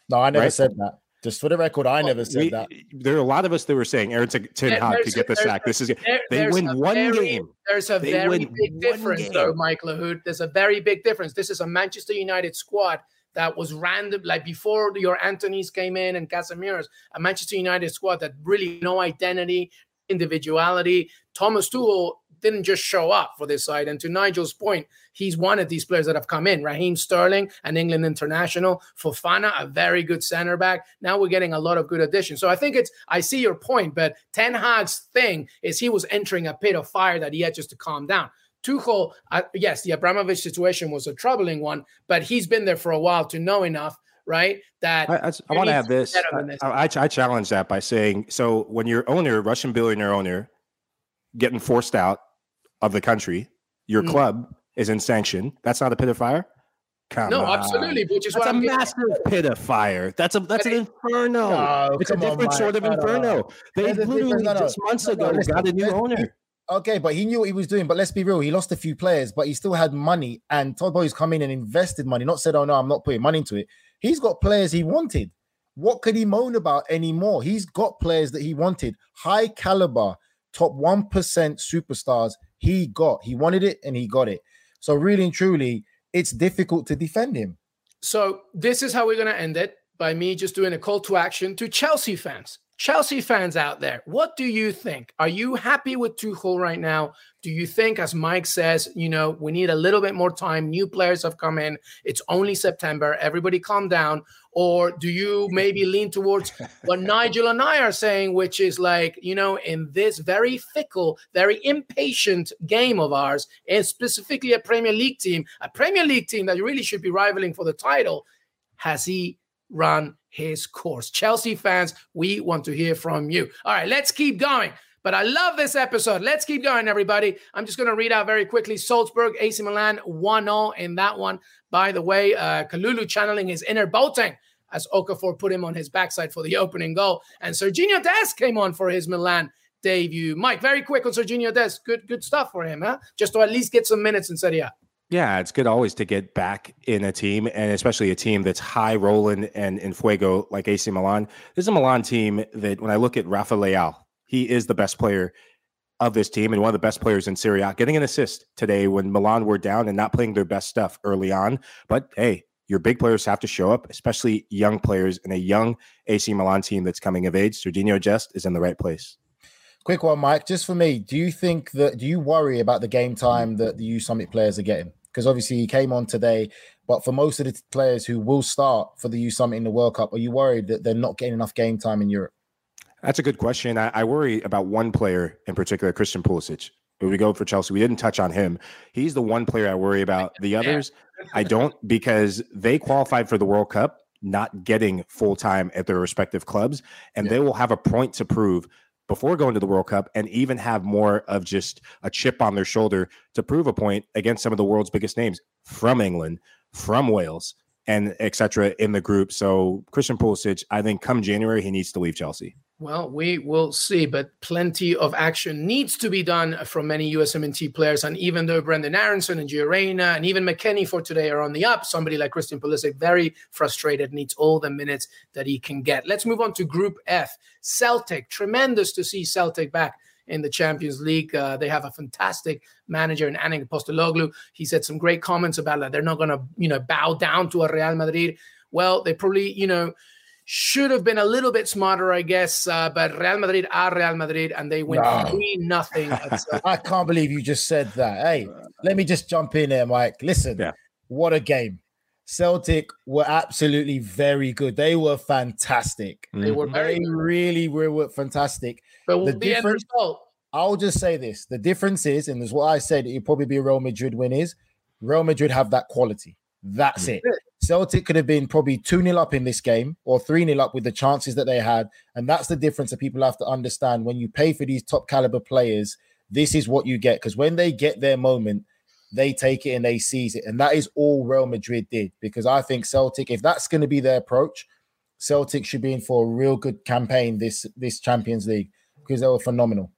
No, I never right? said that. Just for the record, I well, never said we, that. There are a lot of us that were saying Erik Ten Hag could get the sack. This is there, they win one very, game. There's a they very big difference, game. though, Mike Lahoud. There's a very big difference. This is a Manchester United squad that was random, like before your Anthony's came in and Casemiro's, a Manchester United squad that really no identity, individuality. Thomas Tuchel didn't just show up for this side. And to Nigel's point, he's one of these players that have come in. Raheem Sterling, an England international. Fofana, a very good center back. Now we're getting a lot of good additions. So I think it's, I see your point, but Ten Hag's thing is he was entering a pit of fire that he had just to calm down. Tuchel, uh, yes, the Abramovich situation was a troubling one, but he's been there for a while to know enough right? That I, I, I want to have this. this. I, I, challenge that by saying so when your owner, Russian billionaire owner, getting forced out of the country, your mm. club is in sanction. That's not a pit of fire. Come no, on. absolutely. Which is that's a massive pit of fire. That's a that's an inferno. No, it's a different on, sort of inferno. They literally just months ago got a new owner. Okay, but he knew what he was doing. But let's be real, he lost a few players, but he still had money. And Todd Boehly's come in and invested money, not said, "Oh no, I'm not putting money into it." He's got players he wanted. What could he moan about anymore? He's got players that he wanted, high caliber, top 1% superstars. He got, he wanted it and he got it. So, really and truly, it's difficult to defend him. So this is how we're going to end it by me just doing a call to action to Chelsea fans. Chelsea fans out there, what do you think? Are you happy with Tuchel right now? Do you think, as Mike says, you know, we need a little bit more time? New players have come in. It's only September. Everybody calm down. Or do you maybe lean towards what Nigel and I are saying, which is like, you know, in this very fickle, very impatient game of ours, and specifically a Premier League team, a Premier League team that really should be rivaling for the title, has he run his course. Chelsea fans, we want to hear from you. All right, let's keep going. But I love this episode. Let's keep going, everybody. I'm just going to read out very quickly. Salzburg, AC Milan, 1 0 in that one. By the way, uh, Kalulu channeling his inner Boateng as Okafor put him on his backside for the opening goal. And Serginho Dest came on for his Milan debut. Mike, very quick on Serginho Dest. Good, good stuff for him, huh? Just to at least get some minutes in Serie A. Yeah, it's good always to get back in a team, and especially a team that's high rolling and in fuego like AC Milan. This is a Milan team that, when I look at Rafa Leao, he is the best player of this team and one of the best players in Serie A. Getting an assist today when Milan were down and not playing their best stuff early on. But hey, your big players have to show up, especially young players in a young AC Milan team that's coming of age. Serginho Dest is in the right place. Quick one, Mike. Just for me, do you think that do you worry about the game time that the USMNT players are getting? Because obviously he came on today. But for most of the players who will start for the USMNT in the World Cup, are you worried that they're not getting enough game time in Europe? That's a good question. I, I worry about one player in particular, Christian Pulisic. When we go for Chelsea, we didn't touch on him. He's the one player I worry about. The others, I don't, because they qualified for the World Cup not getting full time at their respective clubs, and yeah. they will have a point to prove before going to the World Cup and even have more of just a chip on their shoulder to prove a point against some of the world's biggest names from England, from Wales, and etc. in the group. So Christian Pulisic, I think come January he needs to leave Chelsea. Well, we will see, but plenty of action needs to be done from many USMNT players. And even though Brendan Aaronson and Gio Reyna and even McKennie for today are on the up, somebody like Christian Pulisic, very frustrated, needs all the minutes that he can get. Let's move on to Group F. Celtic, tremendous to see Celtic back in the Champions League. Uh, they have a fantastic manager in Ange Postecoglou. He said some great comments about that. They're not going to, you know, bow down to a Real Madrid. Well, they probably, you know, should have been a little bit smarter, I guess. Uh, but Real Madrid are Real Madrid, and they win three no. nothing. I can't believe you just said that. Hey, let me just jump in there, Mike. Listen, yeah. what a game! Celtic were absolutely very good. They were fantastic. They were very they really were fantastic. But the, the difference, result. I'll just say this: the difference is, and this is what I said, it probably be a Real Madrid win. Is Real Madrid have that quality? That's it. Celtic could have been probably 2 0 up in this game or 3 0 up with the chances that they had. And that's the difference that people have to understand. When you pay for these top caliber players, this is what you get. Because when they get their moment, they take it and they seize it. And that is all Real Madrid did. Because I think Celtic, if that's going to be their approach, Celtic should be in for a real good campaign this this Champions League because they were phenomenal.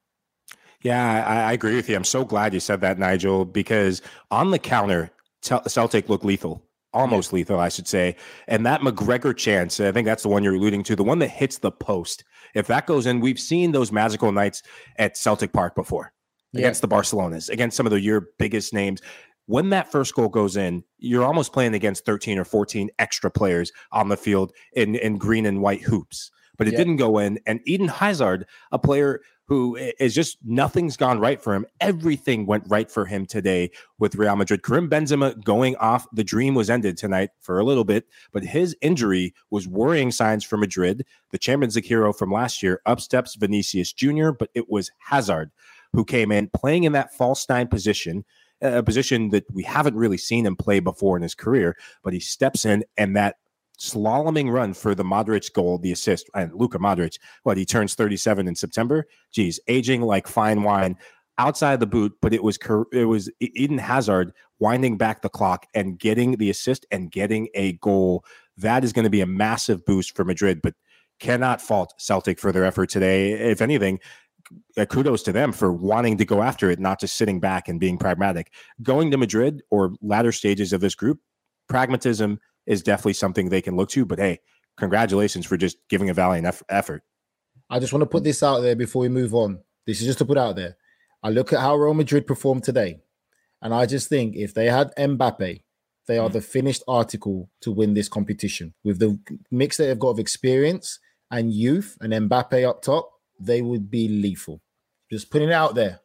Yeah, I, I, agree with you. I'm so glad you said that, Nigel, because on the counter, Celtic look lethal, almost yeah. lethal, I should say. And that McGregor chance, I think that's the one you're alluding to, the one that hits the post. If that goes in, we've seen those magical nights at Celtic Park before yeah. against the Barcelonas, against some of the your biggest names. When that first goal goes in, you're almost playing against 13 or 14 extra players on the field in, in green and white hoops but it yeah. didn't go in. And Eden Hazard, a player who is just nothing's gone right for him. Everything went right for him today with Real Madrid. Karim Benzema going off. The dream was ended tonight for a little bit, but his injury was worrying signs for Madrid. The Champions League hero from last year up steps Vinicius Jr., but it was Hazard who came in playing in that false nine position. A position that we haven't really seen him play before in his career, but he steps in and that slaloming run for the Modric goal, the assist, and Luka Modric. What he turns 37 in September. Geez, aging like fine wine outside the boot, but it was it was Eden Hazard winding back the clock and getting the assist and getting a goal. That is going to be a massive boost for Madrid, but cannot fault Celtic for their effort today. If anything, uh, kudos to them for wanting to go after it, not just sitting back and being pragmatic. Going to Madrid or latter stages of this group, pragmatism is definitely something they can look to. But hey, congratulations for just giving a valiant eff- effort. I just want to put this out there before we move on. This is just to put out there. I look at how Real Madrid performed today, and I just think if they had Mbappe, they are hmm. the finished article to win this competition. With the mix that they've got of experience and youth and Mbappe up top, they would be lethal. Just putting it out there.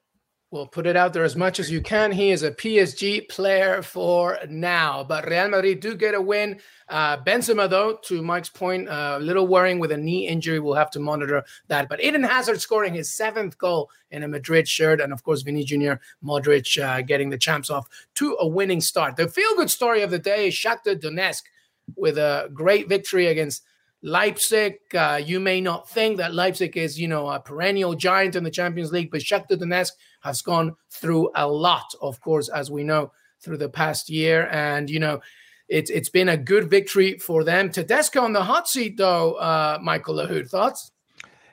We'll put it out there as much as you can. He is a PSG player for now, but Real Madrid do get a win. Uh, Benzema, though, to Mike's point, uh, a little worrying with a knee injury. We'll have to monitor that. But Eden Hazard scoring his seventh goal in a Madrid shirt, and of course, Vinny Jr., Modric uh, getting the champs off to a winning start. The feel-good story of the day is Shakhtar Donetsk with a great victory against Leipzig, uh, you may not think that Leipzig is, you know, a perennial giant in the Champions League, but Shakhtar Donetsk has gone through a lot, of course, as we know through the past year, and you know, it's it's been a good victory for them. Tedesco on the hot seat, though. Uh, Michael Lahoud, thoughts?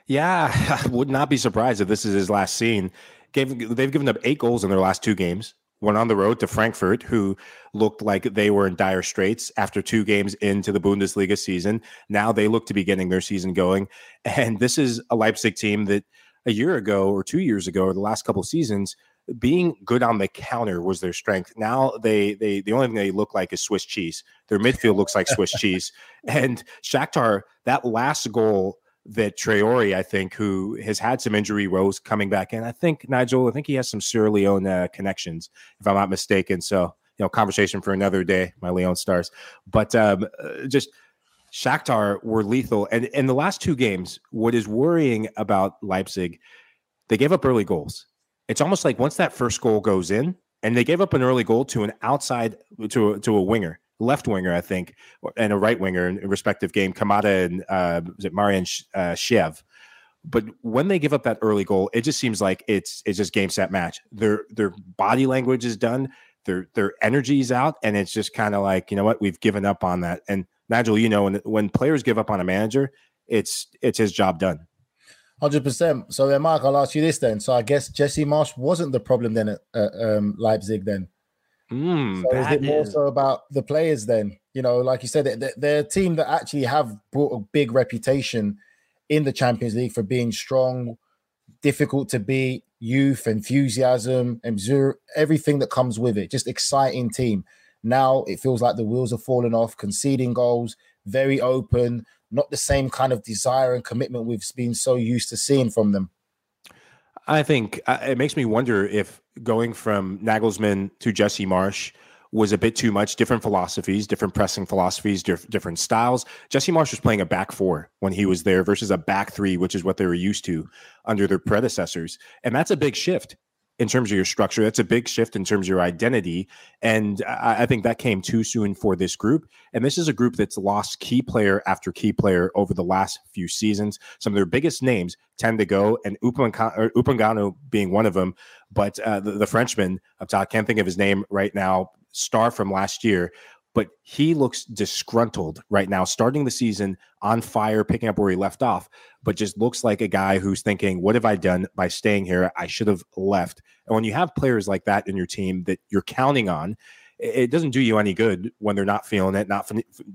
Yeah, I would not be surprised if this is his last scene. Gave, they've given up eight goals in their last two games went on the road to Frankfurt, who looked like they were in dire straits after two games into the Bundesliga season. Now they look to be getting their season going. And this is a Leipzig team that a year ago or two years ago, or the last couple seasons, being good on the counter was their strength. Now they they the only thing they look like is Swiss cheese. Their midfield looks like Swiss cheese. And Shakhtar, that last goal that Traore, I think, who has had some injury woes coming back in. I think Nigel, I think he has some Sierra Leone uh, connections, if I'm not mistaken. So, you know, conversation for another day, my Leone stars. But um, uh, just Shakhtar were lethal. And in the last two games, what is worrying about Leipzig, they gave up early goals. It's almost like once that first goal goes in, and they gave up an early goal to an outside to a, to a winger left winger, I think, and a right winger in, respective game, Kamada and uh, was it Marian uh, Shev. But when they give up that early goal, it just seems like it's it's just game set match. Their their body language is done, their their energy's out, and it's just kind of like you know what we've given up on that. And Nigel, you know when when players give up on a manager, it's it's his job done. Hundred percent. So then, Mark, I'll ask you this then. So I guess Jesse Marsch wasn't the problem then at um, Leipzig then. Mm, so is it more is... so about the players then? You know, like you said, they're, they're a team that actually have brought a big reputation in the Champions League for being strong, difficult to beat, youth, enthusiasm, everything that comes with it. Just exciting team. Now it feels like the wheels are falling off, conceding goals, very open, not the same kind of desire and commitment we've been so used to seeing from them. I think uh, it makes me wonder if going from Nagelsmann to Jesse Marsch was a bit too much. Different philosophies, different pressing philosophies, diff- different styles. Jesse Marsch was playing a back four when he was there versus a back three, which is what they were used to under their predecessors. And that's a big shift in terms of your structure. That's a big shift in terms of your identity. And I, I, think that came too soon for this group. And this is a group that's lost key player after key player over the last few seasons. Some of their biggest names tend to go, and Upamecano being one of them. But uh, the, the Frenchman up top, can't think of his name right now, star from last year, but he looks disgruntled right now, starting the season on fire, picking up where he left off, but just looks like a guy who's thinking, What have I done by staying here? I should have left. And when you have players like that in your team that you're counting on, it doesn't do you any good when they're not feeling it, not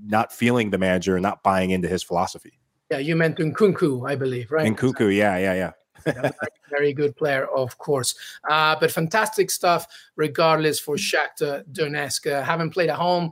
not feeling the manager, and not buying into his philosophy. Yeah, you meant Nkunku, I believe, right? Nkunku, yeah, yeah, yeah. yeah very good player, of course. Uh, but fantastic stuff, regardless, for Shakhtar Donetsk. Uh, haven't played at home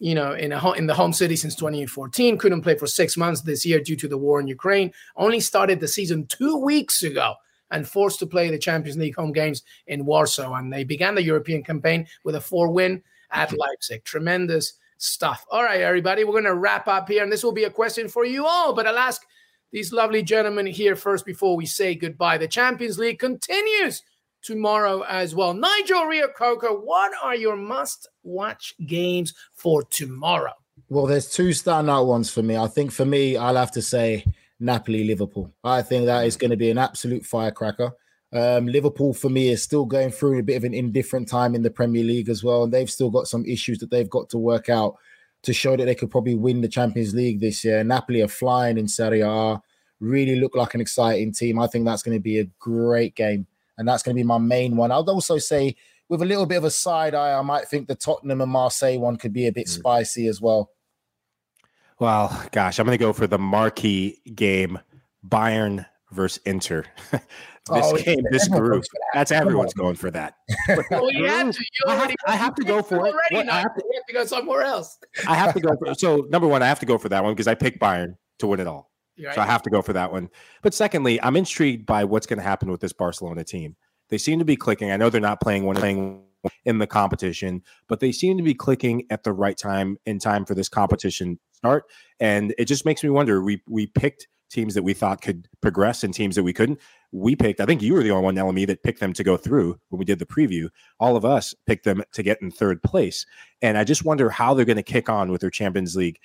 you know, in a in the home city since 2014. Couldn't play for six months this year due to the war in Ukraine. Only started the season two weeks ago and forced to play the Champions League home games in Warsaw. And they began the European campaign with a four win at Leipzig. Tremendous stuff. All right, everybody, we're going to wrap up here, and this will be a question for you all. But I'll ask these lovely gentlemen here first before we say goodbye. The Champions League continues tomorrow as well. Nigel Reo-Coker, what are your must watch games for tomorrow? Well, there's two standout ones for me. I think for me, I'll have to say Napoli Liverpool. I think that is going to be an absolute firecracker. Um, Liverpool for me is still going through a bit of an indifferent time in the Premier League as well, and they've still got some issues that they've got to work out to show that they could probably win the Champions League this year. Napoli are flying in Serie A, really look like an exciting team. I think that's going to be a great game and that's going to be my main one. I'd also say, with a little bit of a side eye, I might think the Tottenham and Marseille one could be a bit mm. spicy as well. Well, gosh, I'm going to go for the marquee game Bayern versus Inter. this Oh, game, this group, that. that's everyone's going for that. Well, you have to. You I have- I have to go for it. Already, What- I have to- you have to go somewhere else. I have to go. For, so number one, I have to go for that one because I picked Bayern to win it all. You're So I have to go for that one. But secondly, I'm intrigued by what's going to happen with this Barcelona team. They seem to be clicking. I know they're not playing one playing in the competition, but they seem to be clicking at the right time in time for this competition start. And it just makes me wonder. We we picked teams that we thought could progress and teams that we couldn't. We picked. I think you were the only one, LME, that picked them to go through when we did the preview. All of us picked them to get in third place. And I just wonder how they're going to kick on with their Champions League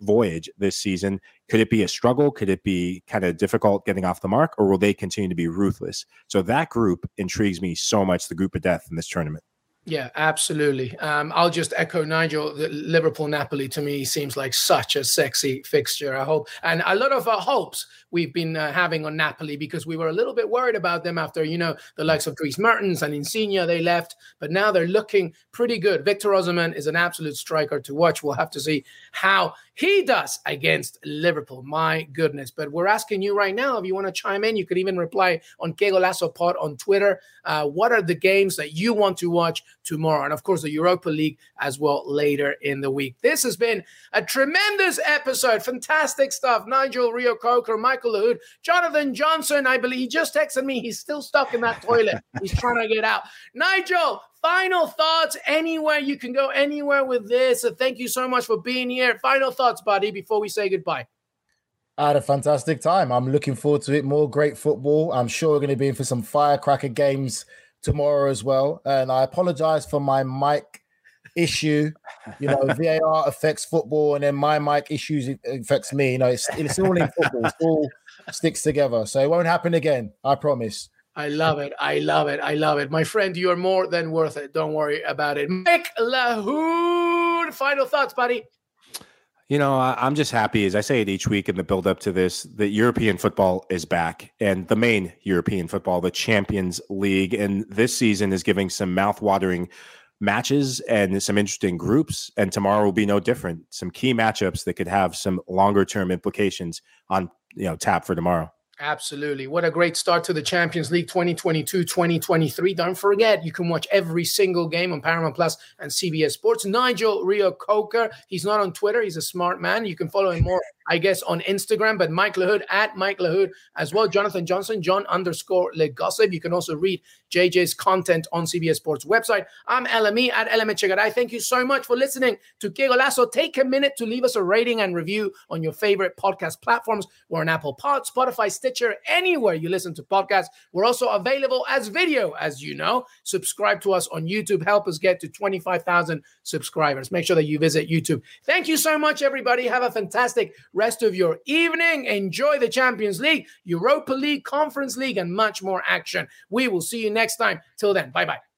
voyage this season. Could it be a struggle? Could it be kind of difficult getting off the mark, or will they continue to be ruthless? So that group intrigues me so much. The group of death in this tournament. Yeah, absolutely. Um, I'll just echo Nigel. Liverpool Napoli to me seems like such a sexy fixture. I hope, and a lot of uh, hopes we've been uh, having on Napoli because we were a little bit worried about them after you know the likes of Dries Mertens and Insigne they left, but now they're looking pretty good. Victor Osimhen is an absolute striker to watch. We'll have to see how he does against Liverpool. My goodness! But we're asking you right now if you want to chime in. You could even reply on Que Golazo Pod on Twitter. Uh, what are the games that you want to watch tomorrow? And of course, the Europa League as well later in the week. This has been a tremendous episode. Fantastic stuff. Nigel Reo-Coker, Michael Lahoud, Jonathan Johnson. I believe he just texted me. He's still stuck in that toilet. He's trying to get out. Nigel, final thoughts. Anywhere you can go, anywhere with this. So thank you so much for being here. Final thoughts, buddy, before we say goodbye. I had a fantastic time. I'm looking forward to it. More great football. I'm sure we're going to be in for some firecracker games tomorrow as well. And I apologize for my mic issue. You know, VAR affects football, and then my mic issues affects me. You know, it's it's all in football. It all sticks together. So it won't happen again. I promise. I love it. I love it. I love it. My friend, you are more than worth it. Don't worry about it. Mick Lahoud, final thoughts, buddy. You know, I'm just happy, as I say it each week in the build up to this, that European football is back and the main European football, the Champions League. And this season is giving some mouth-watering matches and some interesting groups. And tomorrow will be no different. Some key matchups that could have some longer term implications on, you know, tap for tomorrow. Absolutely. What a great start to the Champions League 2022 2023. Don't forget, you can watch every single game on Paramount Plus and CBS Sports. Nigel Reo-Coker, he's not on Twitter. He's a smart man. You can follow him more, I guess, on Instagram. But Mike Lahoud at Mike Lahoud as well. Jonathan Johnson, John underscore Le Gossip. You can also read JJ's content on CBS Sports website. I'm LME at LME Chegaray. Thank you so much for listening to Que. Take a minute to leave us a rating and review on your favorite podcast platforms. We're on Apple Pod, Spotify, Stitcher, anywhere you listen to podcasts. We're also available as video, as you know. Subscribe to us on YouTube. Help us get to 25,000 subscribers. Make sure that you visit YouTube. Thank you so much, everybody. Have a fantastic rest of your evening. Enjoy the Champions League, Europa League, Conference League, and much more action. We will see you next time. Till then, bye bye.